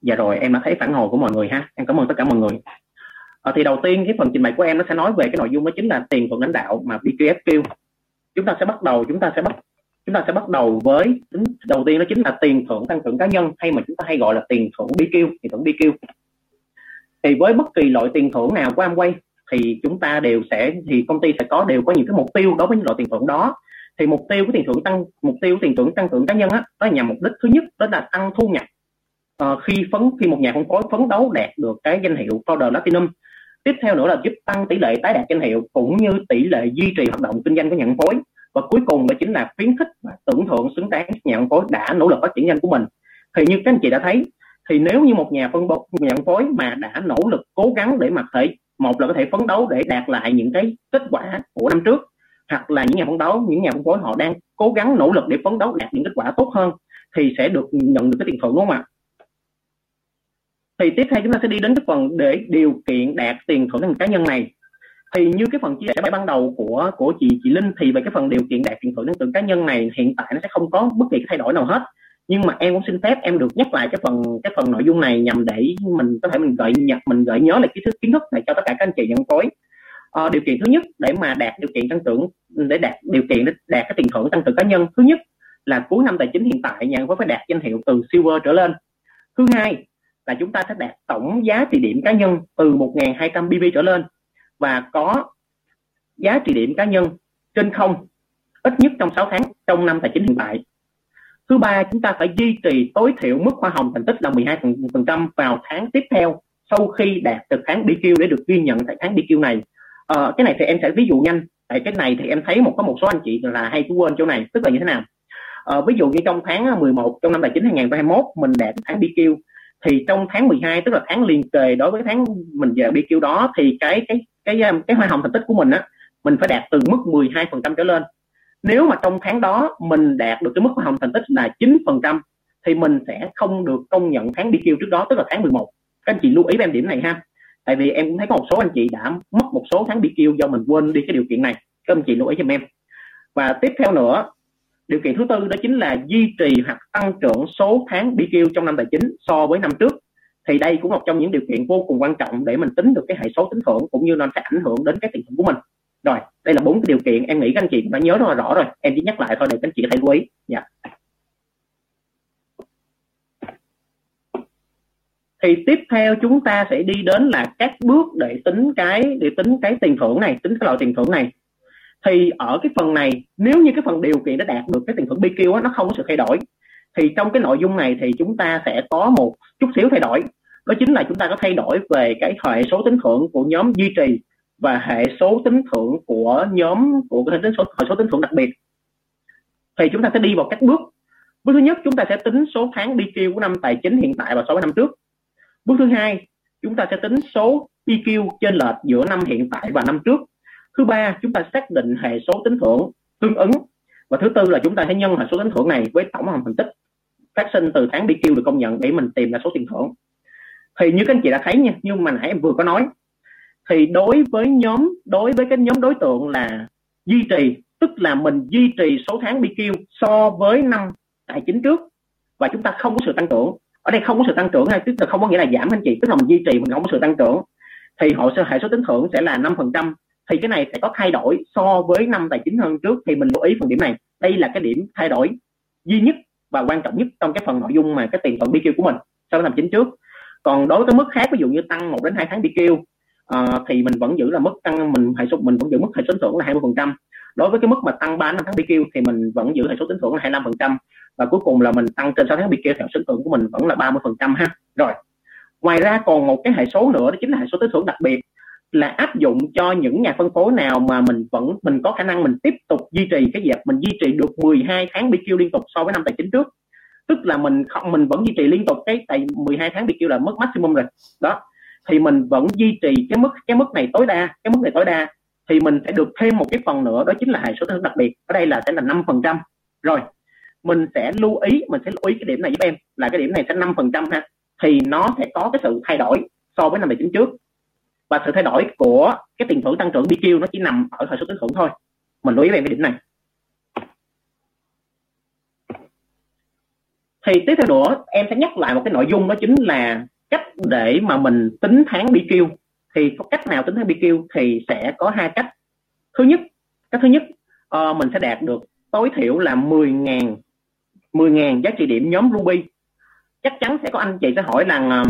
dạ rồi em đã thấy phản hồi của mọi người ha em cảm ơn tất cả mọi người à, thì đầu tiên cái phần trình bày của em nó sẽ nói về cái nội dung đó chính là tiền thuận lãnh đạo mà BQFQ chúng ta sẽ bắt đầu chúng ta sẽ bắt chúng ta sẽ bắt đầu với tính đầu tiên đó chính là tiền thưởng tăng trưởng cá nhân hay mà chúng ta hay gọi là tiền thưởng BQ tiền thưởng BQ thì với bất kỳ loại tiền thưởng nào của Amway thì chúng ta đều sẽ thì công ty sẽ có đều có những cái mục tiêu đối với những loại tiền thưởng đó. Thì mục tiêu của tiền thưởng tăng mục tiêu tiền thưởng tăng thưởng cá nhân á đó là nhằm mục đích thứ nhất đó là tăng thu nhập. À, khi phấn khi một nhà phân phối phấn đấu đạt được cái danh hiệu Founder Platinum tiếp theo nữa là giúp tăng tỷ lệ tái đạt danh hiệu cũng như tỷ lệ duy trì hoạt động kinh doanh của nhận phối. Và cuối cùng đó chính là khuyến khích và tưởng thưởng xứng đáng nhận phối đã nỗ lực phát triển nhanh của mình. Thì như các anh chị đã thấy, thì nếu như một nhà phân bón nhận phối mà đã nỗ lực cố gắng để mà thể, một là có thể phấn đấu để đạt lại những cái kết quả của năm trước, hoặc là những nhà phân đấu, những nhà phân phối họ đang cố gắng nỗ lực để phấn đấu đạt những kết quả tốt hơn, thì sẽ được nhận được cái tiền thưởng, đúng không ạ? Thì tiếp theo chúng ta sẽ đi đến cái phần để điều kiện đạt tiền thưởng cá nhân này. Thì như cái phần chia sẻ ban đầu của của chị chị Linh thì về cái phần điều kiện đạt tiền thưởng từ cá nhân này hiện tại nó sẽ không có bất kỳ cái thay đổi nào hết. Nhưng mà em cũng xin phép em được nhắc lại cái phần cái phần nội dung này nhằm để mình có thể mình gợi nhặt mình gợi nhớ lại kiến thức kiến thức này cho tất cả các anh chị nhận phối. À, điều kiện thứ nhất để mà đạt điều kiện tăng trưởng để đạt điều kiện để đạt cái tiền thưởng tăng trưởng cá nhân. Thứ nhất là cuối năm tài chính hiện tại nhà phối phải đạt danh hiệu từ silver trở lên. Thứ hai là chúng ta sẽ đạt tổng giá trị điểm cá nhân từ 1.200 BB trở lên và có giá trị điểm cá nhân trên không ít nhất trong 6 tháng trong năm tài chính hiện tại. Thứ ba chúng ta phải duy trì tối thiểu mức hoa hồng thành tích là 12% vào tháng tiếp theo sau khi đạt được tháng BQ để được ghi nhận tại tháng BQ này. À, cái này thì em sẽ ví dụ nhanh. Tại cái này thì em thấy một có một số anh chị là hay cứ quên chỗ này tức là như thế nào? À, ví dụ như trong tháng 11 trong năm tài chính 2021 mình đạt tháng BQ thì trong tháng 12 tức là tháng liền kề đối với tháng mình về BQ đó thì cái cái cái cái, cái hoa hồng thành tích của mình á mình phải đạt từ mức 12 phần trăm trở lên. Nếu mà trong tháng đó mình đạt được cái mức hoa hồng thành tích là 9 phần trăm thì mình sẽ không được công nhận tháng BQ trước đó tức là tháng 11 các anh chị lưu ý em điểm này ha. Tại vì em cũng thấy có một số anh chị đã mất một số tháng BQ do mình quên đi cái điều kiện này. Các anh chị lưu ý cho em. Và tiếp theo nữa điều kiện thứ tư đó chính là duy trì hoặc tăng trưởng số tháng BQ trong năm tài chính so với năm trước. Thì đây cũng là một trong những điều kiện vô cùng quan trọng để mình tính được cái hệ số tính thưởng cũng như nó sẽ ảnh hưởng đến cái tiền thưởng của mình. Rồi, đây là bốn cái điều kiện em nghĩ các anh chị đã nhớ rất là rõ rồi. Em chỉ nhắc lại thôi để các anh chị có thể lưu ý. Dạ. Thì tiếp theo chúng ta sẽ đi đến là các bước để tính cái, để tính cái tiền thưởng này, tính cái loại tiền thưởng này thì ở cái phần này nếu như cái phần điều kiện đã đạt được cái tiền thưởng BQ đó, nó không có sự thay đổi. Thì trong cái nội dung này thì chúng ta sẽ có một chút xíu thay đổi. Đó chính là chúng ta có thay đổi về cái hệ số tính thưởng của nhóm duy trì và hệ số tính thưởng của nhóm của cái tính số hệ số tính thưởng đặc biệt. Thì chúng ta sẽ đi vào các bước. Bước thứ nhất chúng ta sẽ tính số tháng BQ của năm tài chính hiện tại và so với năm trước. Bước thứ hai chúng ta sẽ tính số BQ trên lệch giữa năm hiện tại và năm trước thứ ba, chúng ta xác định hệ số tính thưởng tương ứng. Và thứ tư là chúng ta sẽ nhân hệ số tính thưởng này với tổng hàm thành tích phát sinh từ tháng BQ được công nhận để mình tìm ra số tiền thưởng. Thì như các anh chị đã thấy nha nhưng mà nãy em vừa có nói, thì đối với nhóm, đối với cái nhóm đối tượng là duy trì, tức là mình duy trì số tháng BQ so với năm tài chính trước, và chúng ta không có sự tăng trưởng. Ở đây không có sự tăng trưởng hay tức là không có nghĩa là giảm anh chị, tức là mình duy trì mình không có sự tăng trưởng, thì họ sẽ, hệ số tính thưởng sẽ là 5% thì cái này sẽ có thay đổi so với năm tài chính hơn trước thì mình lưu ý phần điểm này. Đây là cái điểm thay đổi duy nhất và quan trọng nhất trong cái phần nội dung mà cái tiền thuận BQ của mình so với năm chính trước. Còn đối với mức khác ví dụ như tăng 1 đến 2 tháng BQ uh, ờ, thì mình vẫn giữ là mức tăng mình hệ số mình vẫn giữ mức hệ số tính thưởng là 20 phần trăm. Đối với cái mức mà tăng 3 năm tháng BQ thì mình vẫn giữ hệ số tính thưởng là 25 phần trăm. Và cuối cùng là mình tăng trên 6 tháng BQ kêu hệ số tính thưởng của mình vẫn là 30 phần trăm ha. Rồi ngoài ra còn một cái hệ số nữa đó chính là hệ số tính thưởng đặc biệt là áp dụng cho những nhà phân phối nào mà mình vẫn, mình có khả năng mình tiếp tục duy trì cái việc mình duy trì được 12 tháng BQ liên tục so với năm tài chính trước. Tức là mình không, mình vẫn duy trì liên tục cái, tại 12 tháng BQ là mức maximum rồi. Đó, thì mình vẫn duy trì cái mức cái mức này tối đa, cái mức này tối đa, thì mình sẽ được thêm một cái phần nữa, đó chính là hệ số thưởng đặc biệt. Ở đây là sẽ là 5 phần trăm. Rồi, mình sẽ lưu ý, mình sẽ lưu ý cái điểm này giúp em, là cái điểm này sẽ 5 phần trăm ha, thì nó sẽ có cái sự thay đổi so với năm tài chính trước và sự thay đổi của cái tiền thưởng tăng trưởng BQ nó chỉ nằm ở hệ số tính thưởng thôi. Mình lưu ý về cái điểm này. Thì tiếp theo nữa em sẽ nhắc lại một cái nội dung đó chính là cách để mà mình tính tháng BQ thì có cách nào tính tháng BQ thì sẽ có hai cách. Thứ nhất cách thứ nhất uh, mình sẽ đạt được tối thiểu là 10.000 10.000 giá trị điểm nhóm Ruby. Chắc chắn sẽ có anh chị sẽ hỏi rằng uh,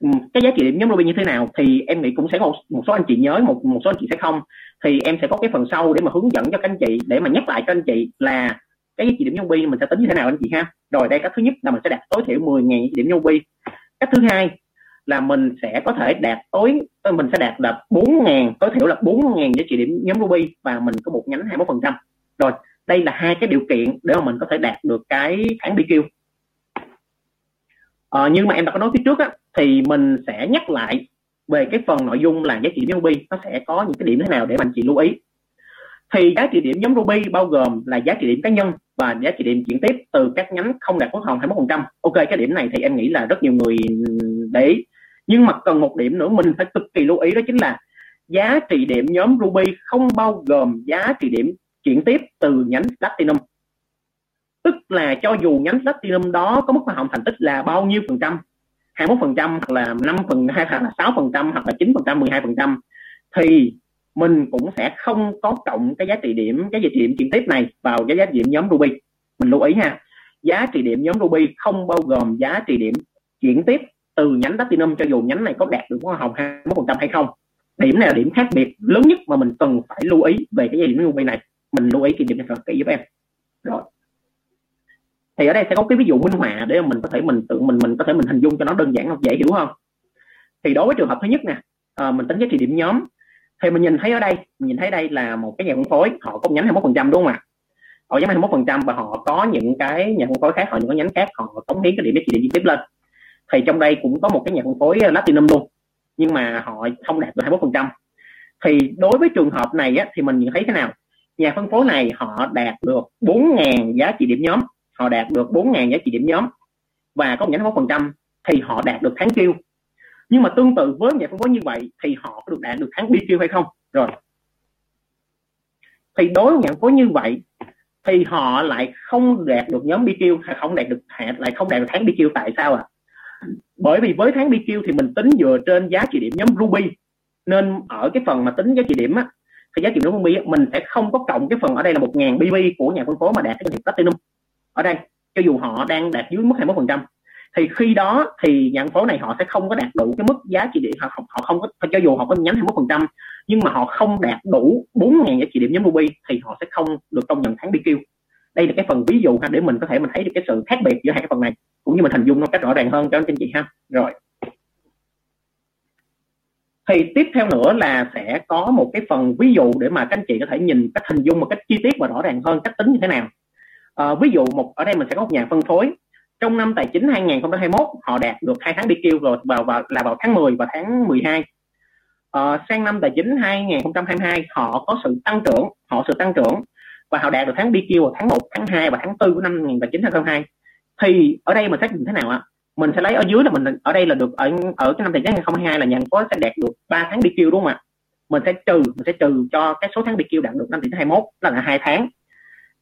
Ừ, cái giá trị điểm nhóm Ruby như thế nào thì em nghĩ cũng sẽ một một số anh chị nhớ, một một số anh chị sẽ không. Thì em sẽ có cái phần sau để mà hướng dẫn cho các anh chị, để mà nhắc lại cho anh chị là cái giá trị điểm nhóm Ruby mình sẽ tính như thế nào anh chị ha. Rồi đây, cách thứ nhất là mình sẽ đạt tối thiểu 10.000 điểm nhóm Ruby cách thứ hai là mình sẽ có thể đạt tối ờ, mình sẽ đạt là 4.000 tối thiểu là 4.000 giá trị điểm nhóm Ruby và mình có một nhánh 21% rồi, đây là hai cái điều kiện để mà mình có thể đạt được cái tháng BQ à, nhưng mà em đã có nói phía trước á, thì mình sẽ nhắc lại về cái phần nội dung là giá trị điểm Ruby nó sẽ có những cái điểm thế nào để anh chị lưu ý thì giá trị điểm nhóm Ruby bao gồm là giá trị điểm cá nhân và giá trị điểm chuyển tiếp từ các nhánh không đạt vốn hồng 21%. Ok cái điểm này thì em nghĩ là rất nhiều người để ý. Nhưng mà cần một điểm nữa mình phải cực kỳ lưu ý đó chính là giá trị điểm nhóm Ruby không bao gồm giá trị điểm chuyển tiếp từ nhánh Platinum tức là cho dù nhánh platinum đó có mức hoa hồng thành tích là bao nhiêu phần trăm? 21 phần trăm hoặc là 5 phần hay hoặc là 6 phần trăm hoặc là 9 phần trăm 12 phần trăm. Thì mình cũng sẽ không có cộng cái giá trị điểm, cái giá trị điểm chuyển tiếp này vào cái giá trị điểm nhóm Ruby. Mình lưu ý nha, giá trị điểm nhóm Ruby không bao gồm giá trị điểm chuyển tiếp từ nhánh Platinum cho dù nhánh này có đạt được hoa hồng 21% hay không. Điểm này là điểm khác biệt lớn nhất mà mình cần phải lưu ý về cái giá trị điểm Ruby này. Mình lưu ý kỷ niệm này thật kỹ giúp em. Rồi thì ở đây sẽ có cái ví dụ minh họa để mình có thể mình tự mình mình có thể mình hình dung cho nó đơn giản dễ hiểu hơn. Thì đối với trường hợp thứ nhất nè à, mình tính giá trị điểm nhóm. Thì mình nhìn thấy ở đây mình nhìn thấy đây là một cái nhà phân phối họ có nhánh 21 phần trăm đúng không ạ? Họ nhánh 21 phần trăm và họ có những cái nhà phân phối khác họ những cái nhánh khác họ cống hiến cái điểm giá trị điểm tiếp lên. Thì trong đây cũng có một cái nhà phân phối platinum luôn nhưng mà họ không đạt được 21 phần trăm. Thì đối với trường hợp này á, thì mình nhìn thấy thế nào? Nhà phân phối này họ đạt được 4.000 giá trị điểm nhóm họ đạt được 4.000 giá trị điểm nhóm và có một nhánh phần trăm thì họ đạt được tháng kêu nhưng mà tương tự với nhà phân phối như vậy thì họ có được đạt được tháng BQ hay không? Rồi. Thì đối với nhà phân phối như vậy thì họ lại không đạt được nhóm BQ hay không đạt được lại không đạt được tháng BQ tại sao ạ? À? bởi vì với tháng BQ thì mình tính dựa trên giá trị điểm nhóm Ruby. Nên ở cái phần mà tính giá trị điểm á, thì giá trị điểm Ruby mình sẽ không có cộng cái phần ở đây là 1.000 BB của nhà phân phối mà đạt cái điểm Platinum ở đây cho dù họ đang đạt dưới mức 21% thì khi đó thì nhãn phố này họ sẽ không có đạt đủ cái mức giá trị điểm họ, họ không có cho dù họ có nhánh 21% nhưng mà họ không đạt đủ 4.000 giá trị điểm nhóm Ruby thì họ sẽ không được công nhận tháng BQ đây là cái phần ví dụ ha để mình có thể mình thấy được cái sự khác biệt giữa hai cái phần này. Cũng như mình hình dung nó cách rõ ràng hơn cho anh chị ha. Rồi. Thì tiếp theo nữa là sẽ có một cái phần ví dụ để mà các anh chị có thể nhìn cách hình dung một cách chi tiết và rõ ràng hơn cách tính như thế nào à, ví dụ một ở đây mình sẽ có một nhà phân phối. Trong năm tài chính 2021 họ đạt được hai tháng BQ rồi vào, vào là vào tháng 10 và tháng 12 à, ờ, sang năm tài chính 2022 họ có sự tăng trưởng họ sự tăng trưởng và họ đạt được tháng BQ vào tháng 1 tháng 2 và tháng 4 của năm 2022 thì ở đây mình xác định thế nào ạ? Mình sẽ lấy ở dưới là mình ở đây là được ở ở cái năm tài chính 2022 là nhận có sẽ đạt được 3 tháng BQ đúng không ạ? Mình sẽ trừ mình sẽ trừ cho cái số tháng BQ đạt được năm tài chính 21 là, là hai tháng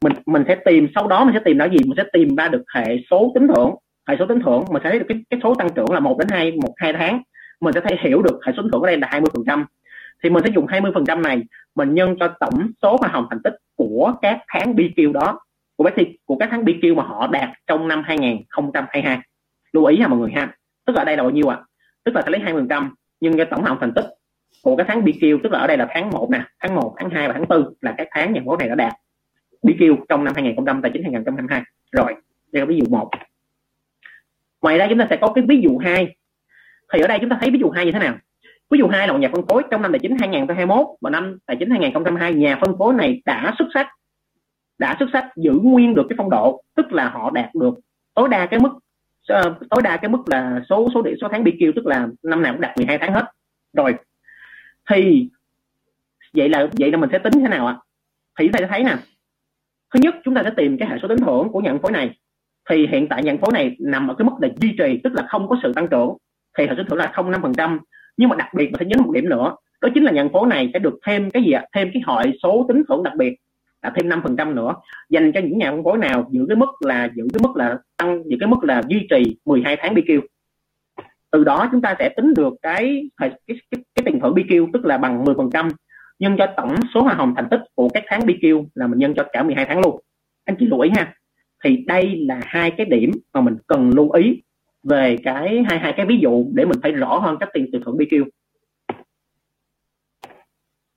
mình mình sẽ tìm sau đó mình sẽ tìm ra gì? Mình sẽ tìm ra được hệ số tính thưởng. Hệ số tính thưởng mình sẽ thấy được cái, cái số tăng trưởng là một đến hai một hai tháng. Mình sẽ thấy hiểu được hệ số tính thưởng ở đây là 20 phần trăm. Thì mình sẽ dùng 20 phần trăm này mình nhân cho tổng số hoa hồng thành tích của các tháng BQ đó của các của các tháng BQ mà họ đạt trong năm 2022 lưu ý ha mọi người ha. Tức là ở đây là bao nhiêu ạ? À? tức là sẽ lấy 20 phần trăm nhân cho tổng hoa hồng thành tích của các tháng BQ tức là ở đây là tháng 1 nè tháng 1 tháng 2 và tháng 4 là các tháng nhà phố này đã đạt. BQ trong năm 2000 tài chính 2022 rồi, đây là ví dụ một. Ngoài ra chúng ta sẽ có cái ví dụ hai. Thì ở đây chúng ta thấy ví dụ hai như thế nào? Ví dụ hai là một nhà phân phối trong năm tài chính 2021 và năm tài chính 2022 nhà phân phối này đã xuất sắc, đã xuất sắc, giữ nguyên được cái phong độ, tức là họ đạt được tối đa cái mức ờ, tối đa cái mức là số số điểm, số tháng BQ tức là năm nào cũng đạt 12 tháng hết. Rồi, thì vậy là vậy là mình sẽ tính thế nào ạ? Thì chúng ta sẽ thấy nè thứ nhất chúng ta sẽ tìm cái hệ số tính thưởng của nhận phối này. Thì hiện tại nhận phối này nằm ở cái mức là duy trì tức là không có sự tăng trưởng. Thì hệ số thưởng là không năm phần trăm. Nhưng mà đặc biệt mình sẽ nhấn một điểm nữa đó chính là nhận phố này sẽ được thêm cái gì ạ? Thêm cái hội số tính thưởng đặc biệt là thêm 5 phần trăm nữa dành cho những nhà phân phối nào giữ cái mức là giữ cái mức là tăng giữ cái mức là duy trì 12 tháng BQ từ đó chúng ta sẽ tính được cái cái, cái, cái tiền thưởng BQ tức là bằng 10 phần trăm nhân cho tổng số hoa hồng thành tích của các tháng BQ là mình nhân cho cả 12 tháng luôn. Anh chị lưu ý ha. Thì đây là hai cái điểm mà mình cần lưu ý về cái hai hai cái ví dụ để mình phải rõ hơn cách tiền từ thưởng BQ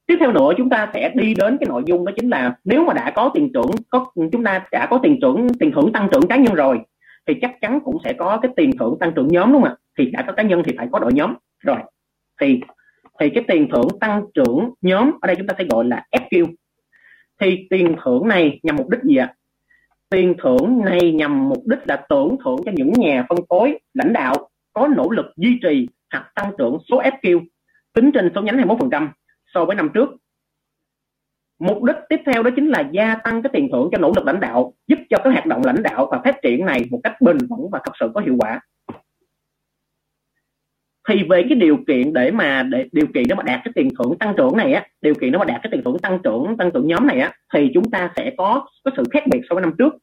tiếp theo nữa chúng ta sẽ đi đến cái nội dung đó chính là nếu mà đã có tiền thưởng, có, chúng ta đã có tiền thưởng tiền thưởng tăng trưởng cá nhân rồi, thì chắc chắn cũng sẽ có cái tiền thưởng tăng trưởng nhóm, đúng không ạ? Thì đã có cá nhân thì phải có đội nhóm. Rồi, thì thì cái tiền thưởng tăng trưởng nhóm ở đây chúng ta sẽ gọi là FQ thì tiền thưởng này nhằm mục đích gì ạ? Tiền thưởng này nhằm mục đích là tưởng thưởng cho những nhà phân phối, lãnh đạo có nỗ lực duy trì hoặc tăng trưởng số FQ tính trên số nhánh 21% so với năm trước. Mục đích tiếp theo đó chính là gia tăng cái tiền thưởng cho nỗ lực lãnh đạo, giúp cho cái hoạt động lãnh đạo và phát triển này một cách bền vững và thật sự có hiệu quả thì về cái điều kiện để mà để, điều kiện để mà đạt cái tiền thưởng tăng trưởng này á, điều kiện để mà đạt cái tiền thưởng tăng trưởng tăng trưởng nhóm này á, thì chúng ta sẽ có có sự khác biệt so với năm trước.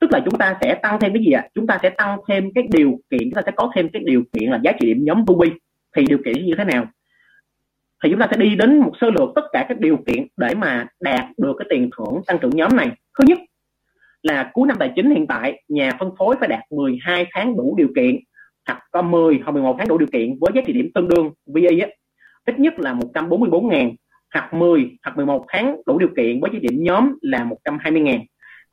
Tức là chúng ta sẽ tăng thêm cái gì ạ? Chúng ta sẽ tăng thêm cái điều kiện, chúng ta sẽ có thêm cái điều kiện là giá trị điểm nhóm ruby thì điều kiện như thế nào? Thì chúng ta sẽ đi đến một sơ lược tất cả các điều kiện để mà đạt được cái tiền thưởng tăng trưởng nhóm này. Thứ nhất là cuối năm tài chính hiện tại, nhà phân phối phải đạt 12 tháng đủ điều kiện hoặc có 10 hoặc 11 tháng đủ điều kiện với giá trị điểm tương đương VA á, ít nhất là 144.000 hoặc 10 hoặc 11 tháng đủ điều kiện với giá trị điểm nhóm là 120.000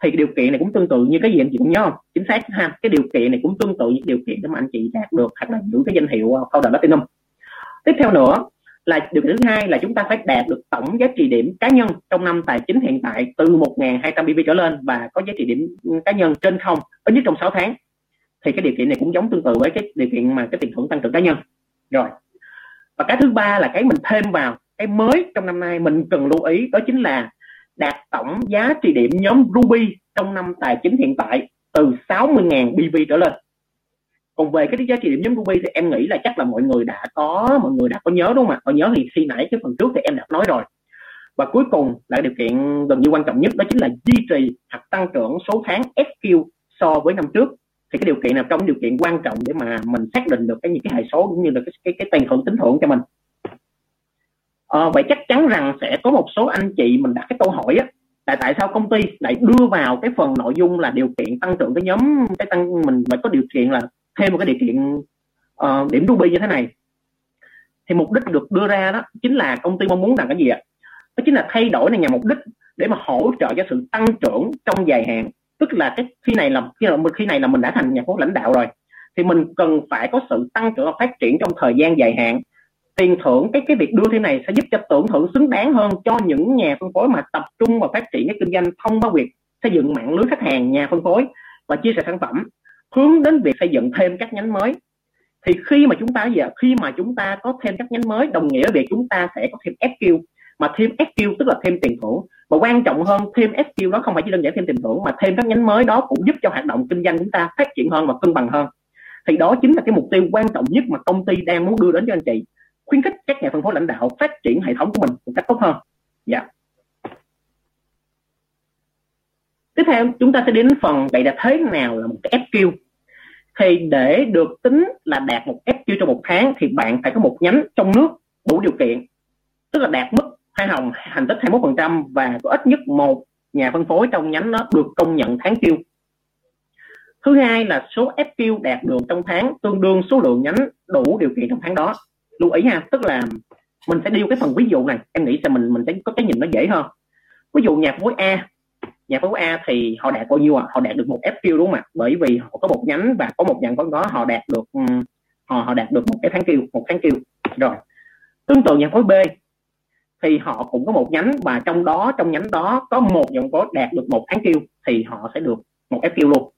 thì cái điều kiện này cũng tương tự như cái gì anh chị cũng nhớ không? Chính xác ha cái điều kiện này cũng tương tự những điều kiện để mà anh chị đạt được hoặc là giữ cái danh hiệu ờ, founder platinum. Tiếp theo nữa là điều thứ hai là chúng ta phải đạt được tổng giá trị điểm cá nhân trong năm tài chính hiện tại từ 1.200 BV trở lên và có giá trị điểm cá nhân trên không ít nhất trong 6 tháng thì cái điều kiện này cũng giống tương tự với cái điều kiện mà cái tiền thưởng tăng trưởng cá nhân. Rồi. Và cái thứ ba là cái mình thêm vào cái mới trong năm nay mình cần lưu ý đó chính là đạt tổng giá trị điểm nhóm Ruby trong năm tài chính hiện tại từ 60.000 BV trở lên. Còn về cái giá trị điểm nhóm Ruby thì em nghĩ là chắc là mọi người đã có, mọi người đã có nhớ, đúng không ạ? Có nhớ thì khi nãy cái phần trước thì em đã nói rồi. Và cuối cùng là điều kiện gần như quan trọng nhất đó chính là duy trì hoặc tăng trưởng số tháng SQ so với năm trước thì cái điều kiện nào trong điều kiện quan trọng để mà mình xác định được cái những cái hệ số cũng như là cái cái, cái tiền thưởng tính thưởng cho mình? À, vậy chắc chắn rằng sẽ có một số anh chị mình đặt cái câu hỏi á tại tại sao công ty lại đưa vào cái phần nội dung là điều kiện tăng trưởng cái nhóm cái tăng mình phải có điều kiện là thêm một cái điều kiện uh, điểm ruby như thế này. Thì mục đích được đưa ra đó chính là công ty mong muốn rằng cái gì ạ? Đó chính là thay đổi này nhằm mục đích để mà hỗ trợ cho sự tăng trưởng trong dài hạn tức là cái khi này là, khi khi này là mình đã thành nhà phố lãnh đạo rồi, thì mình cần phải có sự tăng trưởng và phát triển trong thời gian dài hạn. Tiền thưởng, cái cái việc đưa thế này sẽ giúp cho tưởng thưởng xứng đáng hơn cho những nhà phân phối mà tập trung vào phát triển cái kinh doanh thông qua việc xây dựng mạng lưới khách hàng, nhà phân phối và chia sẻ sản phẩm, hướng đến việc xây dựng thêm các nhánh mới. Thì khi mà chúng ta, giờ, khi mà chúng ta có thêm các nhánh mới, đồng nghĩa việc chúng ta sẽ có thêm FQ mà thêm SQ tức là thêm tiền thưởng. Và quan trọng hơn, thêm SQ đó không phải chỉ đơn giản thêm tiền thưởng, mà thêm các nhánh mới đó cũng giúp cho hoạt động kinh doanh chúng ta phát triển hơn và cân bằng hơn. Thì đó chính là cái mục tiêu quan trọng nhất mà công ty đang muốn đưa đến cho anh chị. Khuyến khích các nhà phân phối lãnh đạo phát triển hệ thống của mình một cách tốt hơn. Dạ. Yeah. tiếp theo, chúng ta sẽ đến phần vậy là thế nào là một cái FQ thì để được tính là đạt một FQ trong một tháng thì bạn phải có một nhánh trong nước đủ điều kiện, tức là đạt mức hai hồng, thành tích 21% và có ít nhất một nhà phân phối trong nhánh nó được công nhận tháng tiêu thứ hai là số FQ đạt được trong tháng tương đương số lượng nhánh đủ điều kiện trong tháng đó. Lưu ý ha, tức là mình sẽ điêu cái phần ví dụ này, em nghĩ là mình mình sẽ có cái nhìn nó dễ hơn. Ví dụ nhà phân phối A, nhà phân phối A thì họ đạt bao nhiêu ạ? À? họ đạt được một FQ đúng không ạ? Bởi vì họ có một nhánh và có một nhánh phân đó họ đạt được họ họ đạt được một cái tháng kêu một tháng kêu rồi, tương tự nhà phối B thì họ cũng có một nhánh và trong đó, trong nhánh đó có một dòng phối đạt được một tháng kêu thì họ sẽ được một FQ luôn.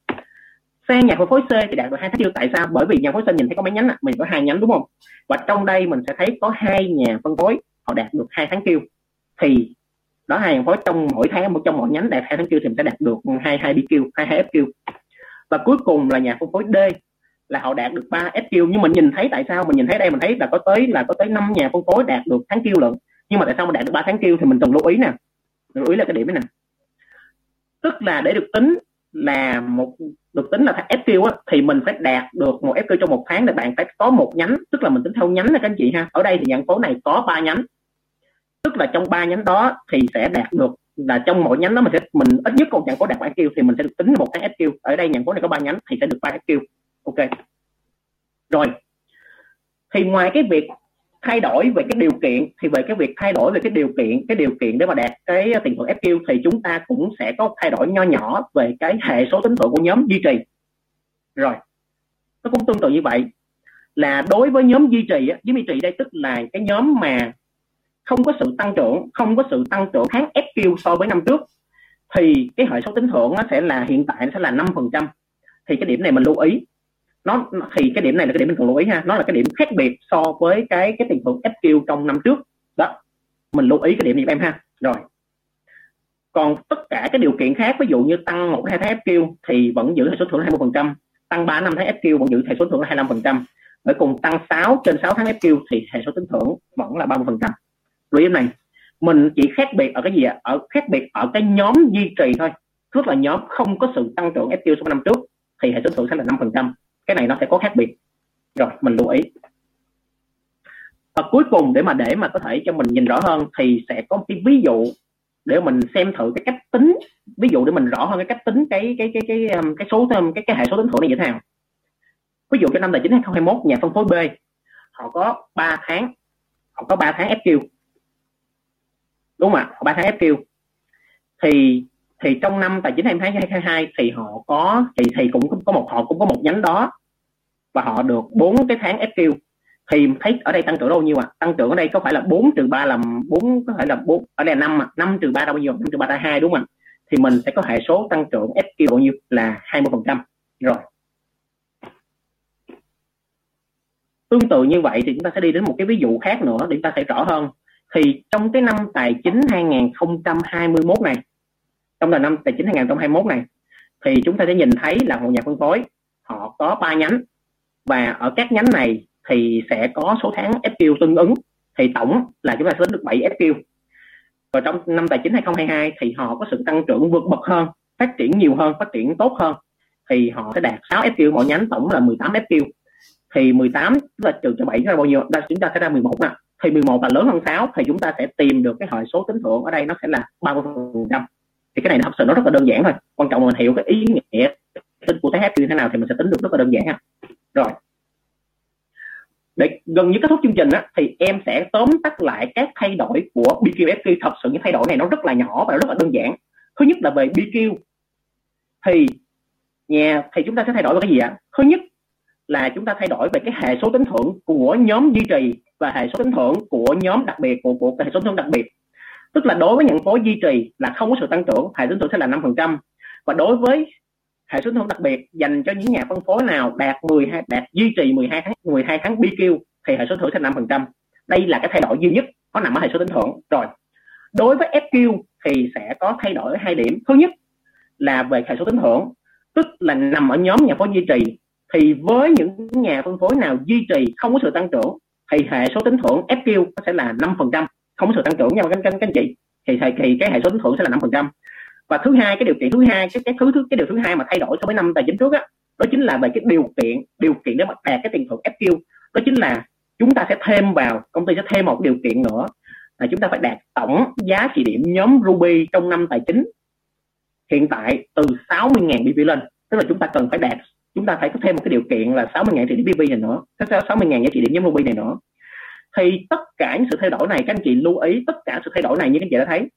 Xe nhà phân phối C thì đạt được hai tháng kêu tại sao? Bởi vì nhà phân phối C nhìn thấy có mấy nhánh à? mình có hai nhánh, đúng không? Và trong đây mình sẽ thấy có hai nhà phân phối họ đạt được hai tháng kêu thì đó, hai nhà phân phối trong mỗi tháng một trong mỗi nhánh đạt hai tháng kêu thì mình sẽ đạt được hai hai BQ hai hai FQ và cuối cùng là nhà phân phối D là họ đạt được 3 SQ nhưng mình nhìn thấy tại sao? Mình nhìn thấy đây, mình thấy là có tới, là có tới 5 nhà phân phối đạt được tháng kêu lận nhưng mà tại sao mà đạt được 3 tháng kêu thì mình cần lưu ý nè. Lưu ý là cái điểm này nè. Tức là để được tính là một được tính là SQ á, thì mình phải đạt được một SQ trong một tháng thì bạn phải có một nhánh. Tức là mình tính theo nhánh là các anh chị ha. Ở đây thì nhận phố này có ba nhánh. Tức là trong ba nhánh đó thì sẽ đạt được là trong mỗi nhánh đó mình sẽ mình ít nhất một nhận phố đạt ba kêu thì mình sẽ được tính một tháng SQ ở đây nhận phố này có ba nhánh thì sẽ được ba SQ ok. Rồi. Thì ngoài cái việc thay đổi về cái điều kiện thì về cái việc thay đổi về cái điều kiện cái điều kiện để mà đạt cái tiền thưởng FQ thì chúng ta cũng sẽ có thay đổi nho nhỏ về cái hệ số tính thưởng của nhóm duy trì. Rồi nó cũng tương tự như vậy. Là đối với nhóm duy trì á, nhóm duy trì đây tức là cái nhóm mà không có sự tăng trưởng không có sự tăng trưởng tháng FQ so với năm trước thì cái hệ số tính thưởng nó sẽ là hiện tại nó sẽ là 5% thì cái điểm này mình lưu ý nó thì cái điểm này là cái điểm mình cần lưu ý ha nó là cái điểm khác biệt so với cái cái tiền thưởng FQ trong năm trước. Đó. Mình lưu ý cái điểm này em ha. Rồi. Còn tất cả cái điều kiện khác, ví dụ như tăng một hai tháng FQ thì vẫn giữ hệ số thưởng 20% tăng 3 năm tháng FQ vẫn giữ hệ số thưởng 25 phần trăm. Bởi cùng tăng 6 trên 6 tháng FQ thì hệ số tính thưởng vẫn là 30% lưu ý này. Mình chỉ khác biệt ở cái gì ạ? Ở, khác biệt ở cái nhóm duy trì thôi. Tức là nhóm không có sự tăng trưởng FQ so với năm trước thì hệ số thưởng sẽ là 5% cái này nó sẽ có khác biệt. Rồi mình lưu ý. Và cuối cùng để mà để mà có thể cho mình nhìn rõ hơn thì sẽ có một cái ví dụ để mình xem thử cái cách tính. Ví dụ để mình rõ hơn cái cách tính cái cái cái cái cái, cái số um, cái cái hệ số tính thưởng này như thế nào. Ví dụ cho năm tài chính 2021 nhà phân phối B họ có 3 tháng họ có 3 tháng FQ đúng không ạ? 3 tháng FQ thì thì trong năm tài chính 2022 thì họ có, thì thì cũng có một, họ cũng có một nhánh đó. Và họ được bốn cái tháng FQ thì thấy ở đây tăng trưởng đâu nhiêu ạ? à tăng trưởng ở đây có phải là 4 trừ 3 là 4 có thể là 4 ở đây là 5 à 5 trừ 3 là bao nhiêu 5 trừ 3 là 2 đúng không ạ? Thì mình sẽ có hệ số tăng trưởng FQ bao nhiêu? Là 20%. rồi. Tương tự như vậy thì chúng ta sẽ đi đến một cái ví dụ khác nữa để chúng ta sẽ rõ hơn. Thì trong cái năm tài chính 2021 này trong là năm tài chính 2021 này, thì chúng ta sẽ nhìn thấy là một nhà phân phối, họ có ba nhánh. Và ở các nhánh này thì sẽ có số tháng FQ tương ứng, thì tổng là chúng ta sẽ được 7 FQ và trong năm tài chính 2022 thì họ có sự tăng trưởng vượt bậc hơn, phát triển nhiều hơn, phát triển tốt hơn. Thì họ sẽ đạt 6 FQ mỗi nhánh tổng là 18 FQ thì 18 là trừ cho 7 ra bao nhiêu đây chúng ta sẽ ra 11 nè thì 11 là lớn hơn 6 thì chúng ta sẽ tìm được cái hệ số tính thưởng. Ở đây nó sẽ là 30 phần trăm thì cái này thật sự nó rất là đơn giản thôi. Quan trọng là mình hiểu cái ý nghĩa tính của THF như thế nào thì mình sẽ tính được rất là đơn giản ha. Rồi. Để gần như kết thúc chương trình á, thì em sẽ tóm tắt lại các thay đổi của BQFQ thật sự những thay đổi này nó rất là nhỏ và rất là đơn giản. Thứ nhất là về BQ thì nhà thì chúng ta sẽ thay đổi về cái gì ạ? Thứ nhất là chúng ta thay đổi về cái hệ số tính thưởng của nhóm duy trì và hệ số tính thưởng của nhóm đặc biệt của của hệ số tính thưởng đặc biệt tức là đối với những khối duy trì là không có sự tăng trưởng, hệ số dụng thưởng sẽ là 5% và đối với hệ số thưởng đặc biệt, dành cho những nhà phân phối nào đạt 12 đạt duy trì 12 tháng 12 tháng BQ thì hệ số thưởng sẽ 5% đây là cái thay đổi duy nhất, nó nằm ở hệ số tính thưởng. Rồi, đối với FQ thì sẽ có thay đổi hai điểm. Thứ nhất là về hệ số tính thưởng, tức là nằm ở nhóm nhà phân phối duy trì. Thì với những nhà phân phối nào duy trì không có sự tăng trưởng thì hệ số tính thưởng FQ nó sẽ là 5% không có sự tăng trưởng nha các, các, các anh chị. Thì, thì kỳ cái hệ số tính thưởng sẽ là 5% và thứ hai cái điều kiện thứ hai cái cái thứ thứ cái điều thứ hai mà thay đổi so với năm tài chính trước á đó chính là về cái điều kiện điều kiện để mà đạt cái tiền thưởng FQ đó chính là chúng ta sẽ thêm vào công ty sẽ thêm một điều kiện nữa là chúng ta phải đạt tổng giá trị điểm nhóm Ruby trong năm tài chính hiện tại từ 60.000 BV lên. Tức là chúng ta cần phải đạt chúng ta phải có thêm một cái điều kiện là 60.000 trị điểm BV này nữa 60.000 giá trị điểm nhóm Ruby này nữa thì tất cả những sự thay đổi này, các anh chị lưu ý, tất cả sự thay đổi này như các anh chị đã thấy.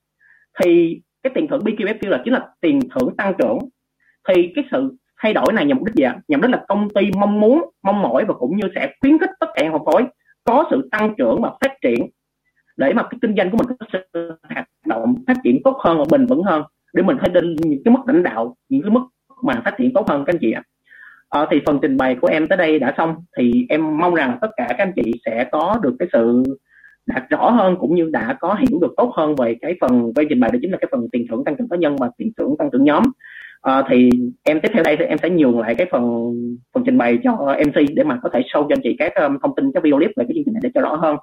Thì cái tiền thưởng BQFQ là chính là tiền thưởng tăng trưởng. Thì cái sự thay đổi này nhằm mục đích gì ạ? Nhằm mục đích là công ty mong muốn, mong mỏi và cũng như sẽ khuyến khích tất cả hợp phối có sự tăng trưởng và phát triển để mà cái kinh doanh của mình có sự hoạt động, phát triển tốt hơn và bền vững hơn để mình thấy đến những cái mức lãnh đạo, những cái mức mà phát triển tốt hơn, các anh chị ạ à, thì phần trình bày của em tới đây đã xong. Thì em mong rằng tất cả các anh chị sẽ có được cái sự đạt rõ hơn cũng như đã có hiểu được tốt hơn về cái phần về trình bày đó chính là cái phần tiền thưởng tăng trưởng cá nhân và tiền thưởng tăng trưởng nhóm. À, thì em tiếp theo đây thì em sẽ nhường lại cái phần phần trình bày cho MC để mà có thể show cho anh chị các um, thông tin các video clip về cái chương trình này để cho rõ hơn.